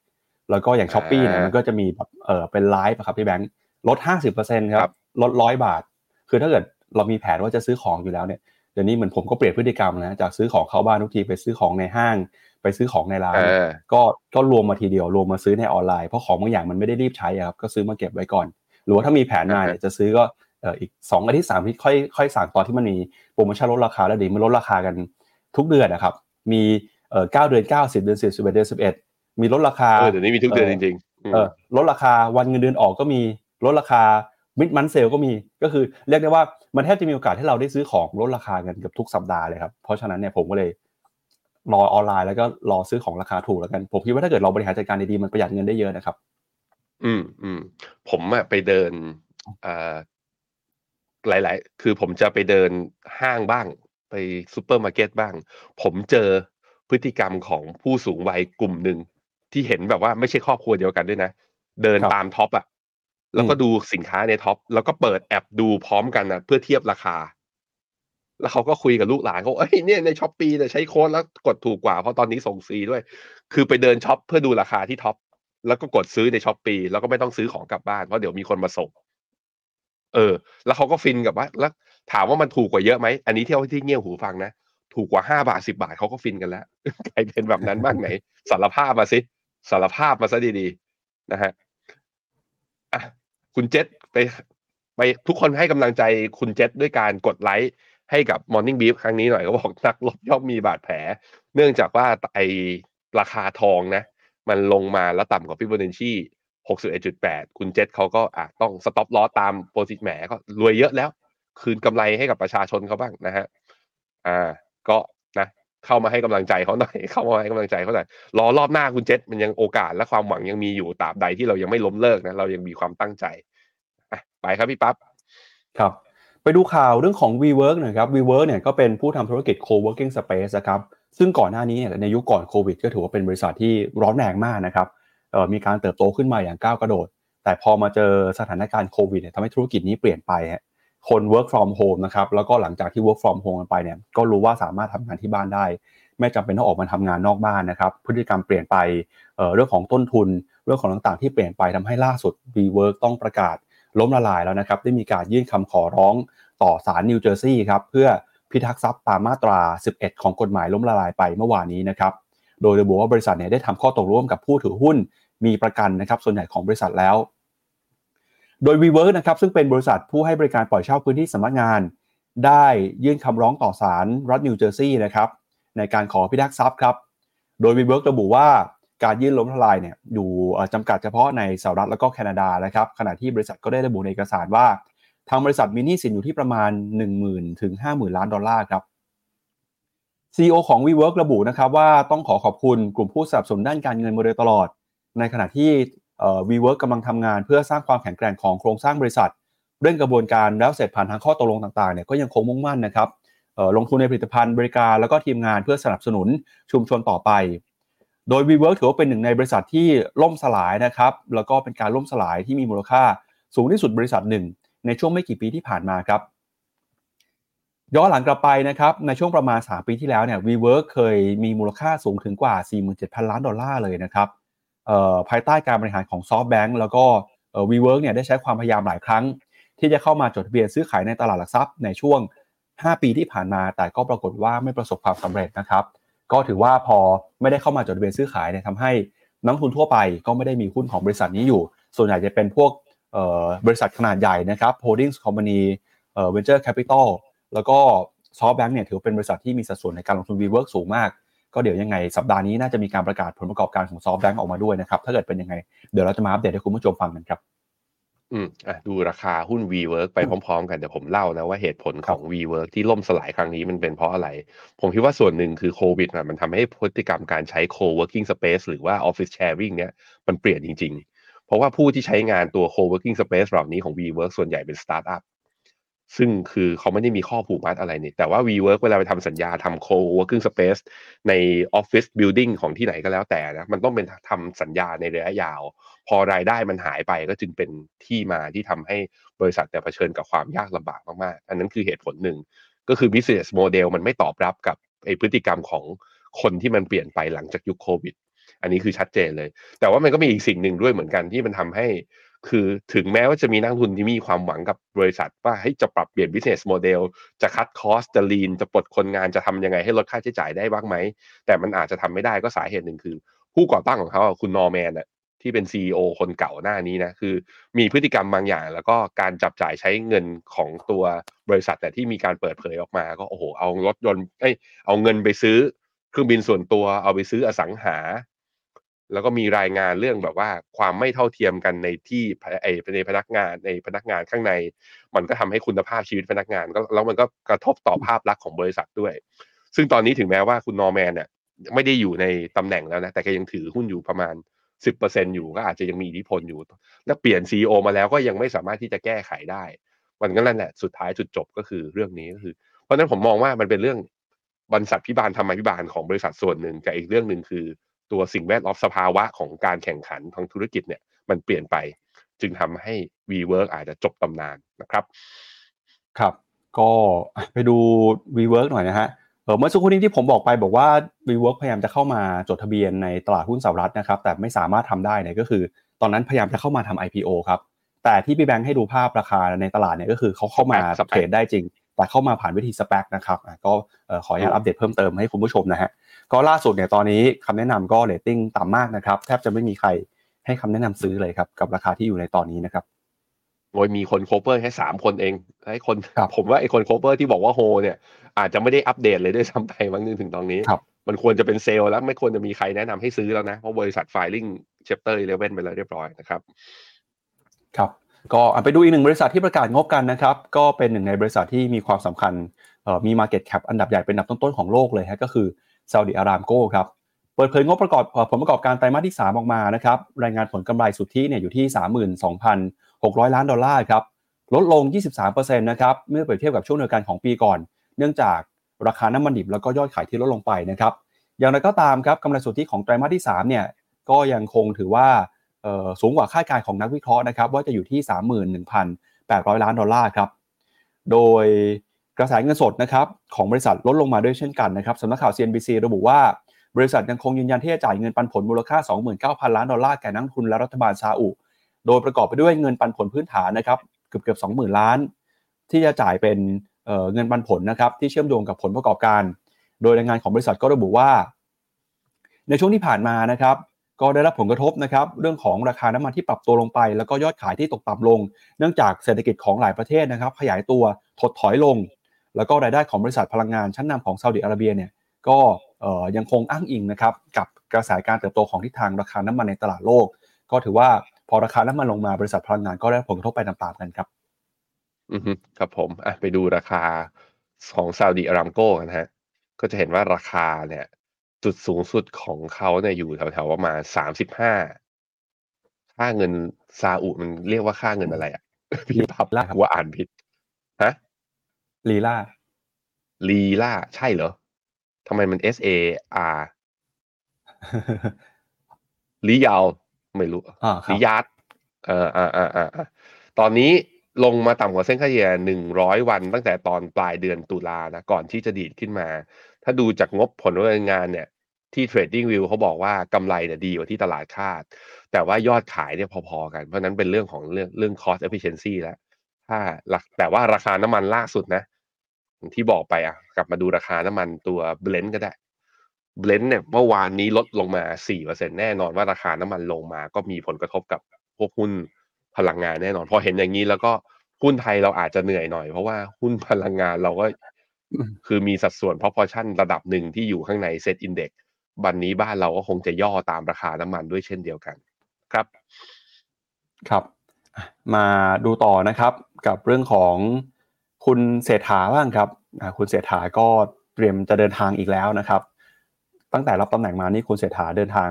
แล้วก็อย่าง Shopee เนี่ยมันก็จะมีแบบเออเป็นไลฟ์อะครับพี่แบงค์ลดห้าสิบเปอร์เซ็นครับลดร้อยบาท คือถ้าเกิดเรามีแผนว่าจะซื้อของอยู่แล้วเนี่ยเดี๋ยวนี้เหมือนผมก็เปลี่ยนพฤติกรรมนะจากซื้อของเข้าบ้านทุกทีไปซื้อของในห้าง ไปไปซื้อของในร้านเออก็ก็รวมมาทีเดียวรวมมาซื้อในออนไลน์เพราะของบางอย่างมันไม่ได้รีบใช้อะครับก็ซื้อมาเก็บไว้ก่อน หรือว่าถ้ามีแผนมาเนี่ยจะซื้อก็เอ่ออีกสองอาทิตย์สามอาทิตย์ค่อยค่อยสั่งตอนที่มันมีโปรโมชั่นลดราคาแล้วเดียวมันลดราคากันทุกเดือนนะครับ มีเอ่อเก้าเดือนเก้าสิบเดือนสิบสิบเอ็ดเดือนสิบเอ็ดมีลดราคาเออเดี๋ยวนี้มีทุกเดือนจริงๆอืมเออลดราคาวันเงินเดือนออกก็มีลดราคา mid month sale ก็มีก็คือเรียกได้ว่ามันแทบจะมีโอกาสให้เราได้ซื้อของลดราคากันเกือบทุกสัปดาห์เลยครับเพราะฉะนั้นเนี่ยผมก็เลยรอออนไลน์แล้วก็รอซื้อของราคาถูกแล้วกัน ผมคิดว่าถ้าเกิดเราบริหารจัดการดีๆมันประหยัดเงินได้เยอะนะครับ อืมอืมผมอะไปเดินอ่า หลาย ๆ คือผมจะไปเดินห้างบ้าง ไปซูเปอร์มาร์เก็ตบ้าง ผมเจอพฤติกรรมของผู้สูงวัยกลุ่มหนึ่งที่เห็นแบบว่าไม่ใช่ครอบครัวเดียวกันด้วยนะ เดินครับตาม Tops อะแล้วก็อืมดูสินค้าใน Tops แล้วก็เปิดแอปดูพร้อมกันนะเพื่อเทียบราคา แล้วเขาก็คุยกับลูกหลานเขาเอ้ยเนี่ยใน Shopee เนี่ยใช้โค้ดแล้วกดถูกกว่าเพราะตอนนี้ส่งฟรีด้วย คือไปเดินช็อปเพื่อดูราคาที่ Tops แล้วก็กดซื้อใน Shopee แล้วก็ไม่ต้องซื้อของกลับบ้านเพราะเดี๋ยวมีคนมาส่ง เออ แล้วเขาก็ฟินกับว่าแล้วถามว่ามันถูกกว่าเยอะไหมอันนี้เที่ยวที่เงี่ยวหูฟังนะถูกกว่าห้าบาทสิบาทเขาก็ฟินกันแล้วใครเป็นแบบนั้นบ้างไหนสารภาพมาสิสารภาพมาซะดีๆนะฮะอะคุณเจษไปไปทุกคนให้กำลังใจคุณเจษด้วยการกดไลค์ให้กับ Morning Brief ครั้งนี้หน่อยก็บอกนักลบย่อมมีบาดแผล เนื่องจากว่าไอราคาทองนะ มันลงมาแล้วต่ำกว่าฟิโบนัชชี 61.8 คุณเจษเขาก็อะต้อง stop loss ตามโปรซิแหมก็รวยเยอะแล้ว คืนกำไรให้กับประชาชนเขาบ้างนะฮะอ่าก็นะเข้ามาให้กำลังใจเขาหน่อย เข้ามาให้กำลังใจเขาหน่อยรอรอบหน้าคุณเจษมันยังโอกาสและความหวังยังมีอยู่ตราบใดที่เรายังไม่ล้มเลิกนะเรายังมีความตั้งใจอะไปครับพี่ปั๊บครับ ไปดูข่าวเรื่องของ WeWork หน่อยครับ WeWork เนี่ยก็เป็นผู้ทำธุรกิจ Co-working Space นะครับซึ่งก่อนหน้านี้เนี่ยในยุคก่อนโควิด ก็ถือว่าเป็นบริษัทที่ร้อนแรงมากนะครับ มีการเติบโตขึ้นมาอย่างก้าวกระโดด แต่พอมาเจอสถานการณ์โควิดเนี่ยทำให้ธุรกิจนี้เปลี่ยนไปคน work from home นะครับแล้วก็หลังจากที่ work from home กันไปเนี่ยก็รู้ว่าสามารถทำงานที่บ้านได้ ไม่จำเป็นต้องออกมาทำงานนอกบ้านนะครับพฤติกรรมเปลี่ยนไปเเรื่องของต้นทุน เรื่องของต่างๆ ที่เปลี่ยนไปทำให้ล่าสุด WeWork ต้องประกาศล้มละลายแล้วนะครับได้มีการยื่นคำขอร้องต่อศาลนิวเจอร์ซีย์ครับเพื่อพิทักษ์ทรัพย์ตามมาตรา 11 ของกฎหมายล้มละลายไปเมื่อวานนี้นะครับโดยระบุว่าบริษัทเนี่ยได้ทำข้อตกลงกับผู้ถือหุ้น มีประกันนะครับส่วนใหญ่ของบริษัทแล้ว โดย WeWork นะครับซึ่งเป็นบริษัทผู้ให้บริการปล่อยเช่าพื้นที่สำนักงาน ได้ยื่นคำร้องต่อศาลรัฐนิวเจอร์ซีย์นะครับในการขอพิทักษ์ทรัพย์ครับโดย WeWork ระบุว่าการยื่นล้มละลายเนี่ยอยู่จำกัดเฉพาะในสหรัฐแล้วก็แคนาดานะครับขณะที่บริษัทก็ได้ระบุในเอกสารว่า ทางบริษัทมีหนี้สินอยู่ที่ประมาณ 10,000ถึง50,000 ล้านดอลลาร์ครับ CEO ของ WeWork ระบุนะครับว่าต้องขอขอบคุณกลุ่มผู้สนับสนุนด้านการเงินมาโดยตลอด ในขณะที่ WeWork กำลังทำงานเพื่อสร้างความแข็งแกร่งของโครงสร้างบริษัท เรื่องกระบวนการแล้วเสร็จผ่านทางข้อตกลงต่างๆเนี่ยก็ยังคงมุ่งมั่นนะครับลงทุนในผลิตภัณฑ์บริการแล้วก็ทีมงานเพื่อสนับสนุนชุมชนต่อไป โดย WeWork ถือว่าเป็นหนึ่งในบริษัทที่ล่มสลายนะครับแล้วก็เป็นการล่มสลายที่มีมูลค่าสูงที่สุดบริษัทหนึ่ง ในช่วงไม่กี่ปีที่ผ่านมาครับย้อนหลังกลับไปนะครับในช่วงประมาณ 3 ปีที่แล้วเนี่ย WeWork เคยมีมูลค่าสูงถึงกว่า 47,000 ล้านดอลลาร์เลยนะครับ ภายใต้การบริหารของ SoftBank แล้วก็ WeWork เนี่ยได้ใช้ความพยายามหลายครั้ง ที่จะเข้ามาจดทะเบียนซื้อขายในตลาดหลักทรัพย์ในช่วง 5 ปีที่ผ่านมา แต่ก็ปรากฏว่าไม่ประสบความสำเร็จนะครับ ก็ถือว่าพอไม่ได้เข้ามาจดทะเบียนซื้อขายเนี่ยทำให้นักทุนทั่วไปก็ไม่ได้มีหุ้นของบริษัทนี้อยู่ ส่วนใหญ่จะเป็นพวกบริษัทขนาดใหญ่นะครับ holdings company เอ่อ venture capital แล้วก็ SoftBank เนี่ยถือเป็นบริษัทที่มีสัดส่วนในการลงทุน WeWork สูงมาก ก็เดี๋ยวยังไงสัปดาห์นี้น่าจะมีการประกาศผลประกอบการของ SoftBank ออกมาด้วยนะครับ ถ้าเกิดเป็นยังไง เดี๋ยวเราจะมาอัปเดตให้คุณผู้ชมฟังกันครับ อืมอะดูราคาหุ้น WeWork ไปพร้อมๆ กันเดี๋ยวผมเล่านะว่าเหตุผลของ WeWork ที่ล่มสลายครั้งนี้มันเป็นเพราะอะไร ผมคิดว่าส่วนหนึ่งคือโควิดอะมันทำให้พฤติกรรมการใช้ co-working space หรือว่า office sharing เนี่ยมันเปลี่ยนจริง ๆ เพราะว่าผู้ที่ใช้งานตัว co-working space เหล่านี้ของ WeWork ส่วนใหญ่เป็นสตาร์ทอัพ ซึ่งคือเขาไม่ได้มีข้อผูกมัดอะไรนี่แต่ว่า WeWork เวลาไปทำสัญญาทำ co-working space ใน office building ของที่ไหนก็แล้วแต่นะมันต้องเป็นทำสัญญาในระยะยาว พอรายได้มันหายไปก็จึงเป็นที่มาที่ทำให้บริษัทแต่เผชิญกับความยากลำบากมากๆ อันนั้นคือเหตุผลหนึ่ง ก็คือ business model มันไม่ตอบรับกับไอพฤติกรรมของคนที่มันเปลี่ยนไปหลังจากยุคโควิด อันนี้คือชัดเจนเลย แต่ว่ามันก็มีอีกสิ่งหนึ่งด้วยเหมือนกันที่มันทำให้ คือถึงแม้ว่าจะมีนักทุนที่มีความหวังกับบริษัท ว่าให้จะปรับเปลี่ยน business model จะคัดคอสจะ lean จะปลดคนงานจะทำยังไงให้ลดค่าใช้จ่ายได้บ้างไหม แต่มันอาจจะทำไม่ได้ก็สาเหตุหนึ่งคือ ผู้ก่อตั้งของเขาคุณนอร์แมนน่ะที่เป็น CEO คนเก่าหน้านี้นะคือมีพฤติกรรมบางอย่าง แล้วก็การจับจ่ายใช้เงินของตัวบริษัทแต่ที่มีการเปิดเผยออกมา ก็โอ้โหเอารถยนต์เอ้ยเอาเงินไปซื้อ เครื่องบินส่วนตัวเอาไปซื้ออสังหา แล้วก็มีรายงานเรื่องแบบว่าความไม่เท่าเทียมกันในที่ไอในพนักงานในพนักงานข้างใน มันก็ทำให้คุณภาพชีวิตพนักงานก็แล้วมันก็กระทบต่อภาพลักษณ์ของบริษัทด้วย ซึ่งตอนนี้ถึงแม้ว่าคุณนอร์แมนเนี่ยไม่ได้อยู่ในตำแหน่งแล้วนะแต่แกยังถือหุ้นอยู่ประมาณสิบเปอร์เซ็นอยู่ก็อาจจะยังมีอิทธิพลอยู่ แล้วเปลี่ยนซีอมาแล้วก็ยังไม่สามารถที่จะแก้ไขได้ มันก็นั่นแหละสุดท้ายจุดจบก็คือเรื่องนี้ก็คือ เพราะนั้นผมมองว่ามันเป็นเรื่องบริษัทพิบาลธรรมพิบาลของบริษัทส่วนหนึ่งกับอีกเรื่องหนึ่งคือ ตัวสิ่งแวดล้อมสภาวะของการแข่งขันทางธุรกิจเนี่ยมันเปลี่ยนไป จึงทำให้ WeWork อาจจะจบตำนานนะครับ ครับ ก็ไปดู WeWork หน่อยนะฮะเเมื่อสักครู่นี้ที่ผมบอกไปบอกว่า WeWork พยายามจะเข้ามาจดทะเบียนในตลาดหุ้นสหรัฐนะครับ แต่ไม่สามารถทำได้เนี่ยก็คือ ตอนนั้นพยายามจะเข้ามาทำ IPO ครับ แต่ที่พี่แบงค์ให้ดูภาพราคาในตลาดเนี่ยก็คือเขาเข้ามา trade ได้จริง แต่เข้ามาผ่านวิธี SPAC นะครับก็ขออนุญาตอัปเดตเพิ่มเติมให้คุณผู้ชมนะฮะ ก็ล่าสุดเนี่ยตอนนี้คำแนะนำก็เรตติ้งต่ำมากนะครับแทบจะไม่มีใครให้คำแนะนำซื้อเลยครับกับราคาที่อยู่ในตอนนี้นะครับโดยมีคน cover แค่สามคนเองให้คนผมว่าไอ้คน cover ที่บอกว่า hold เนี่ยอาจจะไม่ได้อัปเดตเลยด้วยซ้ำไปบางนึงถึงตอนนี้ มันควรจะเป็น sell แล้วไม่ควรจะมีใครแนะนำให้ซื้อแล้วนะ เพราะบริษัท filing Chapter Eleven ไปแล้วเรียบร้อยนะครับ ครับ ก็ไปดูอีกหนึ่งบริษัทที่ประกาศงบกันนะครับ ก็เป็นหนึ่งในบริษัทที่มีความสำคัญมี Market Cap อันดับใหญ่เป็นอันดับต้นๆของโลกเลยฮะก็คือ ซาอุดิอารามโกครับเปิดเผยงบประกอบผลประกอบการไตรมาสที่ 3 ออกมานะครับรายงานผลกำไรสุทธิเนี่ยอยู่ที่ 32,600 ล้านดอลลาร์ครับลดลง 23%นะครับเมื่อเปรียบเทียบกับช่วงเดียวกันของปีก่อน เนื่องจากราคาน้ำมันดิบแล้วก็ยอดขายที่ลดลงไปนะครับอย่างไรก็ตามครับกำไรสุทธิของไตรมาสที่3เนี่ยก็ยังคงถือว่าสูงกว่าคาดการณ์ของนักวิเคราะห์นะครับว่าจะอยู่ที่ 31,800 ล้านดอลลาร์ครับโดย กระแสเงินสดนะครับของบริษัทลดลงมาด้วยเช่นกันนะครับสำนักข่าว CNBC ระบุว่าบริษัทยังคงยืนยันที่จะจ่ายเงินปันผลมูลค่า 29,000 ล้านดอลลาร์แก่นักทุนและรัฐบาลซาอุโดยประกอบไปด้วยเงินปันผลพื้นฐานนะครับเกือบเกือบ20,000 ล้าน ที่จะจ่ายเป็นเงินปันผลนะครับที่เชื่อมโยงกับผลประกอบการ โดยรายงานของบริษัทก็ระบุว่า ในช่วงที่ผ่านมานะครับก็ได้รับผลกระทบนะครับเรื่องของราคาน้ำมันที่ปรับตัวลงไป แล้วก็ยอดขายที่ตกต่ำลง เนื่องจากเศรษฐกิจของหลายประเทศนะครับขยายตัวถดถอยลง แล้วก็รายได้ของบริษัทพลังงานชั้นนำของซาอุดิอาระเบียเนี่ยก็ยังคงอ้างอิงนะครับกับกระแสการเติบโตของทิศทางราคาน้ำมันในตลาดโลก ก็ถือว่าพอราคาน้ำมันลงมาบริษัทพลังงานก็ได้ผลกระทบไปตามๆกันครับ อือครับผมอะไปดูราคาของซาอุดิอารามโกกันฮะก็จะเห็นว่าราคาเนี่ย จุดสูงสุดของเขาเนี่ยอยู่แถวๆประมาณสามสิบห้าค่าเงินซาอุมันเรียกว่าค่าเงินอะไรอะพี่พับว่าอ่านผิดฮะ ลีลาลีลาใช่เหรอทำไมมัน S A R ลียาว ไม่รู้ลียาดเอ่ออ่าอ่าอ่าตอนนี้ลงมาต่ำกว่าเส้นค่าเฉลี่ยหนึ่งร้อยวันตั้งแต่ตอนปลายเดือนตุลานะ ก่อนที่จะดีดขึ้นมา ถ้าดูจากงบผลดำเนินงานเนี่ย ที่ Trading View เขาบอกว่ากำไรเนี่ยดีกว่าที่ตลาดคาด แต่ว่ายอดขายเนี่ยพอๆกัน เพราะนั้นเป็นเรื่องของเรื่องเรื่อง cost efficiency แล้ว ถ้าหลักแต่ว่าราคาน้ำมันล่าสุดนะ ที่บอกไปอะ กลับมาดูราคาน้ำมันตัว blend ก็ได้ blend เนี่ยเมื่อวานนี้ลดลงมา 4%แน่นอนว่าราคาน้ำมันลงมา ก็มีผลกระทบกับพวกหุ้นพลังงานแน่นอน พอเห็นอย่างนี้แล้วก็หุ้นไทยเราอาจจะเหนื่อยหน่อย เพราะว่าหุ้นพลังงานเราก็คือมีสัดส่วน proportion ระดับหนึ่งที่อยู่ข้างในเซ็ตอินเด็กวันนี้บ้านเราก็คงจะย่อตามราคาน้ำมันด้วยเช่นเดียวกันครับ ครับ มาดูต่อนะครับกับเรื่องของ คุณเศรษฐาบ้างครับคุณเศรษฐาก็เตรียมจะเดินทางอีกแล้วนะครับ ตั้งแต่รับตำแหน่งมานี่คุณเศรษฐาเดินทาง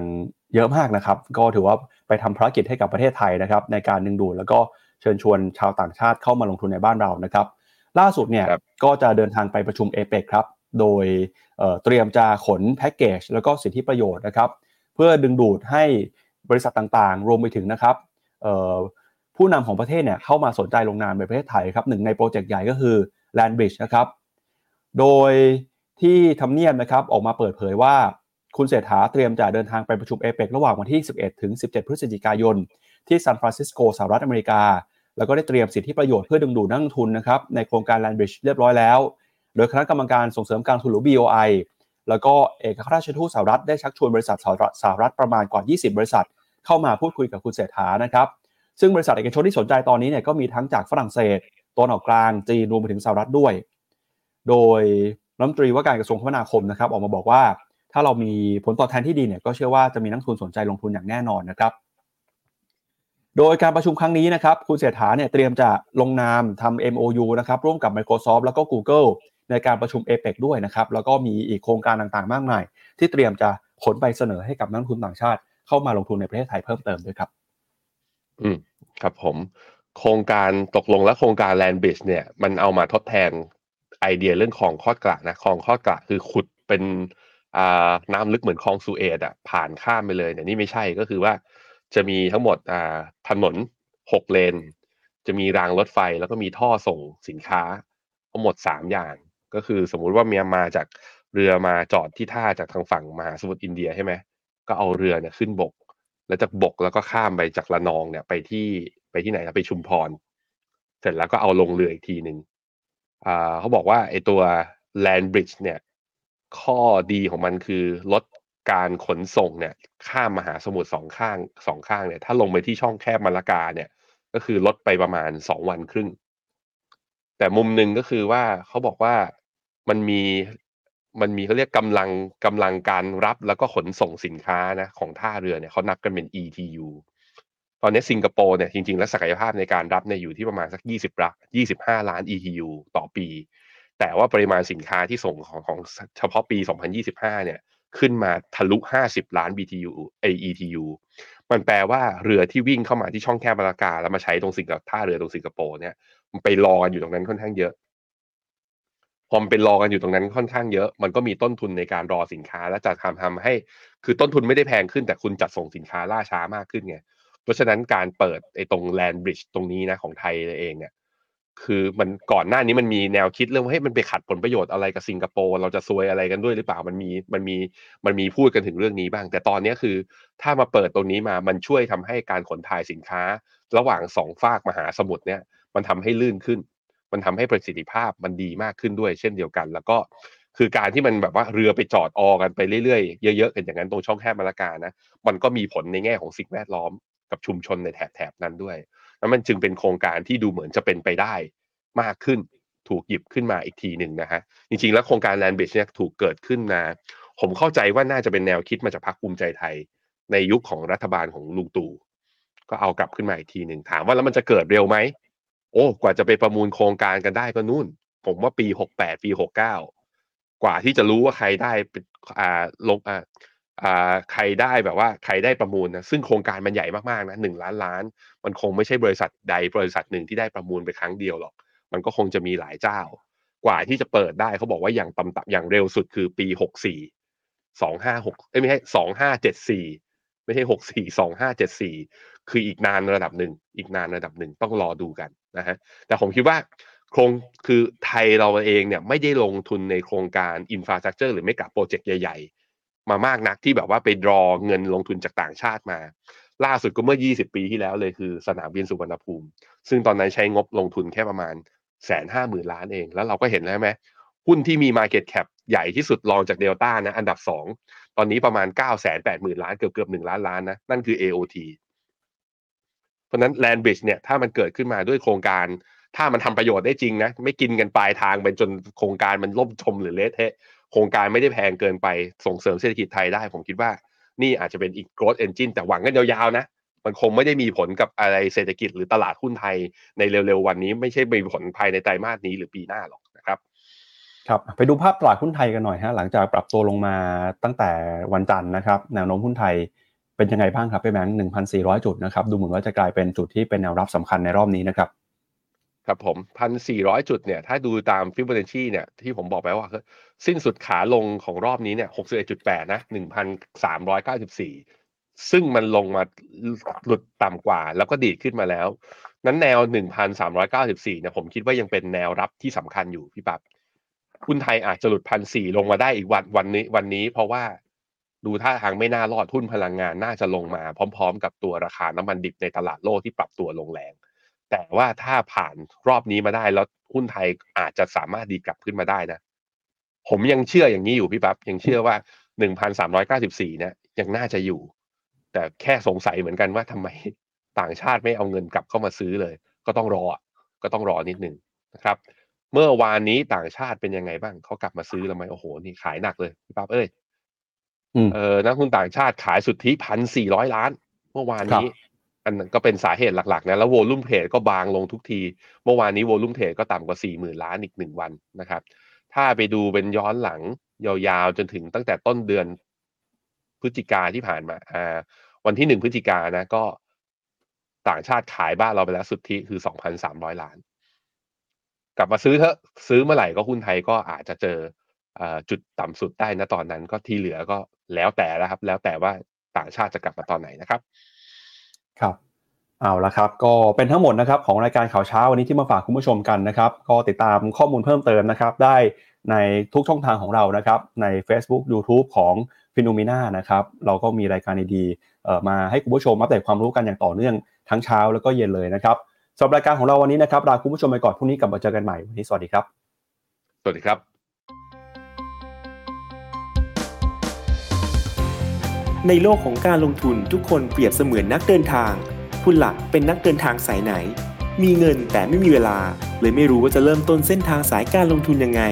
เยอะมากนะครับ ก็ถือว่าไปทำภารกิจให้กับประเทศไทยนะครับ ในการดึงดูดแล้วก็เชิญชวนชาวต่างชาติเข้ามาลงทุนในบ้านเรานะครับ ล่าสุดเนี่ยก็จะเดินทางไปประชุมเอเปกครับโดยเตรียมจะขนแพ็กเกจแล้วก็สิทธิประโยชน์นะครับ เพื่อดึงดูดให้บริษัทต่างๆ รวมไปถึงนะครับ ผู้นำของประเทศเนี่ยเข้ามาสนใจลงนามในประเทศไทยครับหนึ่งในโปรเจกต์ใหญ่ก็คือ Land Bridge นะครับ โดยที่ทำเนียบนะครับออกมาเปิดเผยว่าคุณเศรษฐาเตรียมจะเดินทางไปประชุมเอเปกระหว่างวันที่ 11 ถึง 17 พฤศจิกายน ที่ซานฟรานซิสโกสหรัฐอเมริกา แล้วก็ได้เตรียมสิทธิประโยชน์เพื่อดึงดูดนักลงทุนนะครับในโครงการ Land Bridge เรียบร้อยแล้ว โดยคณะกรรมการส่งเสริมการทุนหรือ BOI แล้วก็เอกอัครราชทูตสหรัฐได้ชักชวนบริษัทสหรัฐประมาณกว่า 20 บริษัท เข้ามาพูดคุยกับคุณเศรษฐานะครับ ซึ่งบริษัทเอกชนที่สนใจตอนนี้เนี่ยก็มีทั้งจากฝรั่งเศสตอนออกกลางจีนรวมไปถึงสหรัฐด้วย โดยรัฐมนตรีว่าการกระทรวงคมนาคมนะครับออกมาบอกว่า ถ้าเรามีผลตอบแทนที่ดีเนี่ยก็เชื่อว่าจะมีนักทุนสนใจลงทุนอย่างแน่นอนนะครับ โดยการประชุมครั้งนี้นะครับคุณเศรษฐาเนี่ยเตรียมจะลงนามทำ MOU นะครับร่วมกับ Microsoft แล้วก็ Google ในการประชุม APEC ด้วยนะครับแล้วก็มีอีกโครงการต่างๆ มากมาย ที่เตรียมจะขนไปเสนอให้กับนักทุนต่างชาติ เข้ามาลงทุนในประเทศไทยเพิ่มเติมด้วยครับ อืมครับผม โครงการตกลงและโครงการ Land Bridge เนี่ย มันเอามาทดแทนไอเดียเรื่องคลองคอดกระนะคลองคอดกระคือขุดเป็นอ่าน้ำลึกเหมือนคลองสุเอตอะผ่านข้ามไปเลยเนี่ยนี่ไม่ใช่ก็คือว่าจะมีทั้งหมดอ่าถนนหกเลน จะมีรางรถไฟแล้วก็มีท่อส่งสินค้าทั้งหมดสามอย่าง ก็คือสมมุติว่าเมียมาจากเรือมาจอดที่ท่าจากทางฝั่งมหาสมุทรอินเดียใช่ไหมก็เอาเรือเนี่ยขึ้นบก แล้วจากบกแล้วก็ข้ามไปจากละนองเนี่ย ไปที่ไปที่ไหนนะไปชุมพร เสร็จแล้วก็เอาลงเรืออีกทีหนึ่งอ่าเขาบอกว่าไอตัว land bridge เนี่ย ข้อดีของมันคือลดการขนส่งเนี่ย ข้ามมหาสมุทรสองข้างสองข้างเนี่ย ถ้าลงไปที่ช่องแคบมาลากาเนี่ย ก็คือลดไปประมาณสองวันครึ่ง แต่มุมหนึ่งก็คือว่าเขาบอกว่ามันมี มันมีเขาเรียกกำลังกำลังการรับแล้วก็ขนส่งสินค้านะของท่าเรือเนี่ยเขานับกันเป็น ETU ตอนนี้สิงคโปร์เนี่ยจริงๆ แล้วศักยภาพในการรับเนี่ยอยู่ที่ประมาณสัก 20ล้าน25 ล้าน ETU ต่อปี แต่ว่าปริมาณสินค้าที่ส่งของของเฉพาะปี 2025 เนี่ยขึ้นมาทะลุ 50 ล้าน BTU ไอ ETU มันแปลว่าเรือที่วิ่งเข้ามาที่ช่องแคบมาลากา แล้วมาใช้ตรงสิงคโปร์ท่าเรือตรงสิงคโปร์เนี่ยมันไปรอกันอยู่ตรงนั้นค่อนข้างเยอะ อมันเป็นรอกันอยู่ตรงนั้นค่อนข้างเยอะ มันก็มีต้นทุนในการรอสินค้า และจะทำทำให้ คือต้นทุนไม่ได้แพงขึ้นแต่คุณจัดส่งสินค้าล่าช้ามากขึ้นไง เพราะฉะนั้นการเปิดไอ้ตรงแลนบริดจ์ตรงนี้นะของไทยเองเนี่ย คือมันก่อนหน้านี้มันมีแนวคิดเรื่องว่าเฮ้ยมันไปขัดผลประโยชน์อะไรกับสิงคโปร์เราจะซวยอะไรกันด้วยหรือเปล่ามันมีมันมีมันมีพูดกันถึงเรื่องนี้บ้าง แต่ตอนนี้คือ ถ้ามาเปิดตรงนี้มามันช่วยทำให้การขนถ่ายสินค้า ระหว่างสองฝากมหาสมุทรเนี่ย มันทำให้ลื่นขึ้น มันทำให้ประสิทธิภาพมันดีมากขึ้นด้วยเช่นเดียวกัน แล้วก็คือการที่มันแบบว่าเรือไปจอดออกันไปเรื่อยๆ เยอะๆกันอย่างนั้นตรงช่องแคบมาลากานะ มันก็มีผลในแง่ของสิ่งแวดล้อมกับชุมชนในแถบๆนั้นด้วย แล้วมันจึงเป็นโครงการที่ดูเหมือนจะเป็นไปได้มากขึ้น ถูกหยิบขึ้นมาอีกทีหนึ่งนะฮะ จริงๆ แล้วโครงการ Land Bridge เนี่ยถูกเกิดขึ้นมา ผมเข้าใจว่าน่าจะเป็นแนวคิดมาจากพรรคภูมิใจไทย ในยุคของรัฐบาลของลุงตู่ ก็เอากลับขึ้นมาอีกทีหนึ่งถามว่าแล้วมันจะเกิดเร็วไหม โอ้กว่าจะไปประมูลโครงการกันได้ก็นู่น ผมว่าปีหกแปดปีหกเก้ากว่าที่จะรู้ว่าใครได้เป็นอ่าลงอ่าอ่าใครได้แบบว่าใครได้ประมูลนะซึ่งโครงการมันใหญ่มากๆนะหนึ่งล้านล้าน มันคงไม่ใช่บริษัทใดบริษัทหนึ่งที่ได้ประมูลไปครั้งเดียวหรอก มันก็คงจะมีหลายเจ้า กว่าที่จะเปิดได้เขาบอกว่าอย่างต่ำๆอย่างเร็วสุดคือปีหกสี่สองห้าหกไม่ใช่สองห้าเจ็ดสี่ ไม่ใช่หกสี่สองห้าเจ็ดสี่คืออีกนานระดับหนึ่งอีกนานระดับหนึ่งต้องรอดูกันนะฮะแต่ผมคิดว่าโครงคือไทยเราเองเนี่ยไม่ได้ลงทุนในโครงการ infrastructure หรือไม่กับ project ใหญ่ ๆ มามากนักที่แบบว่าไปรอเงินลงทุนจากต่างชาติมา ล่าสุดก็เมื่อ 20 ปีที่แล้วเลยคือสนามบินสุวรรณภูมิ ซึ่งตอนนั้นใช้งบลงทุนแค่ประมาณแสนห้าหมื่นล้านเอง แล้วเราก็เห็นแล้วไหมหุ้นที่มี Market Cap ใหญ่ที่สุดรองจากเดลต้านะ อันดับสองตอนนี้ประมาณ9ก้าแสนแปดหมื่นล้านเกือบเกือบหนึ่งล้านล้านนะ นั่นคือ AOT เพราะนั้น Land Bridge เนี่ยถ้ามันเกิดขึ้นมาด้วยโครงการ ถ้ามันทำประโยชน์ได้จริงนะ ไม่กินกันปลายทางไปจนโครงการมันล่มจมหรือเละเทะโครงการไม่ได้แพงเกินไปส่งเสริมเศรษฐกิจไทยได้ ผมคิดว่านี่อาจจะเป็นอีก growth engine แต่หวังกันยาวๆนะมันคงไม่ได้มีผลกับอะไรเศรษฐกิจหรือตลาดหุ้นไทยในเร็วๆวันนี้ไม่ใช่มีผลภายในไตรมาสนี้หรือปีหน้าหรอก ครับไปดูภาพตลาดหุ้นไทยกันหน่อยฮะหลังจากปรับตัวลงมาตั้งแต่วันจันทร์นะครับแนวโน้มหุ้นไทยเป็นยังไงบ้างครับพี่แบงค์หนึ่งพันสี่ร้อยจุดนะครับดูเหมือนว่าจะกลายเป็นจุดที่เป็นแนวรับสำคัญในรอบนี้นะครับครับผมพันสี่ร้อยจุดเนี่ยถ้าดูตามฟิบ o นช c เนี่ยที่ผมบอกไปว่าสิ้นสุดขาลงของรอบนี้เนี่ยหกสิบเอ็ดจุดแปดนะหนึ่งพันสามร้อยเก้าสิบสี่ซึ่งมันลงมาหลุดต่ำกว่า แล้วก็ดีดขึ้นมาแล้ว นั้นแนวหนึ่งพันสามร้อยเก้าสิบสี่เนี่ยผมคิดว่ายังเป็นแนวรับที่สำคัญอยู่พี่ปับ๊บ หุ้นไทยอาจจะหลุดพันสี่ลงมาได้อีกวันวันนี้วันนี้ เพราะว่าดูท่าทางไม่น่ารอดหุ้นพลังงานน่าจะลงมา พร้อม ๆ กับตัวราคาน้ำมันดิบในตลาดโลกที่ปรับตัวลงแรง แต่ว่าถ้าผ่านรอบนี้มาได้แล้วหุ้นไทยอาจจะสามารถดีกลับขึ้นมาได้นะ ผมยังเชื่ออย่างนี้อยู่พี่ปั๊บยังเชื่อว่าหนึ่งพันสามร้อยเก้าสิบสี่เนี่ยยังน่าจะอยู่ แต่แค่สงสัยเหมือนกันว่าทำไมต่างชาติไม่เอาเงินกลับเข้ามาซื้อเลย ก็ต้องรอก็ต้องรอนิดนึงนะครับ เมื่อวานนี้ต่างชาติเป็นยังไงบ้างเขากลับมาซื้อแล้วไหมโอ้โหนี่ขายหนักเลยพี่ปั๊บเอ้ยอืมเออนักทุนต่างชาติขายสุทธิพันสี่ร้อยล้าน เมื่อวานนี้ อันนั้นก็เป็นสาเหตุหลักๆนะแล้วโวลุ่มเทรดก็บางลงทุกที เมื่อวานนี้โวลุ่มเทรดก็ต่ำกว่าสี่หมื่นล้านอีกหนึ่งวันนะครับ ถ้าไปดูเป็นย้อนหลังยาวๆจนถึงตั้งแต่ต้นเดือนพฤศจิกาที่ผ่านมาอ่าวันที่หนึ่งพฤศจิกานะก็ต่างชาติขายบ้านเราไปแล้วสุทธิคือสองพันสามร้อยล้าน กลับมาซื้อเถอะซื้อเมื่อไหร่ก็หุ้นไทยก็อาจจะเจออจุดต่ำสุดได้นะตอนนั้นก็ที่เหลือก็แล้วแต่แล้วครับ แล้วแต่ว่าต่างชาติจะกลับมาตอนไหนนะครับ ครับเอาละครับ ก็เป็นทั้งหมดนะครับของรายการข่าวเช้าวันนี้ที่มาฝากคุณผู้ชมกันนะครับ ก็ติดตามข้อมูลเพิ่มเติมนะครับ ได้ในทุกช่องทางของเรานะครับ ใน Facebook YouTube ของ p h e n o m e n a นะครับ เราก็มีรายการดีๆมาให้คุณผู้ชมอัปเดตความรู้กันอย่างต่อเนื่องทั้งเช้าแล้วก็เย็นเลยนะครับ สำหรับรายการของเราวันนี้นะครับลาคุณผู้ชมไปก่อนพรุ่งนี้กลับมาเจอกันใหม่วันนี้สวัสดีครับ สวัสดีครับ ในโลกของการลงทุนทุกคนเปรียบเสมือนนักเดินทาง คุณหลักเป็นนักเดินทางสายไหน มีเงินแต่ไม่มีเวลา เลยไม่รู้ว่าจะเริ่มต้นเส้นทางสายการลงทุนยังไง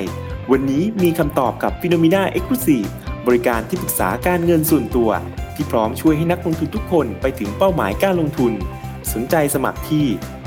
วันนี้มีคำตอบกับ p h e n o m e n a Exclusive บริการที่ปรึกษาการเงินส่วนตัว ที่พร้อมช่วยให้นักลงทุนทุกคนไปถึงเป้าหมายการลงทุน สนใจสมัครที่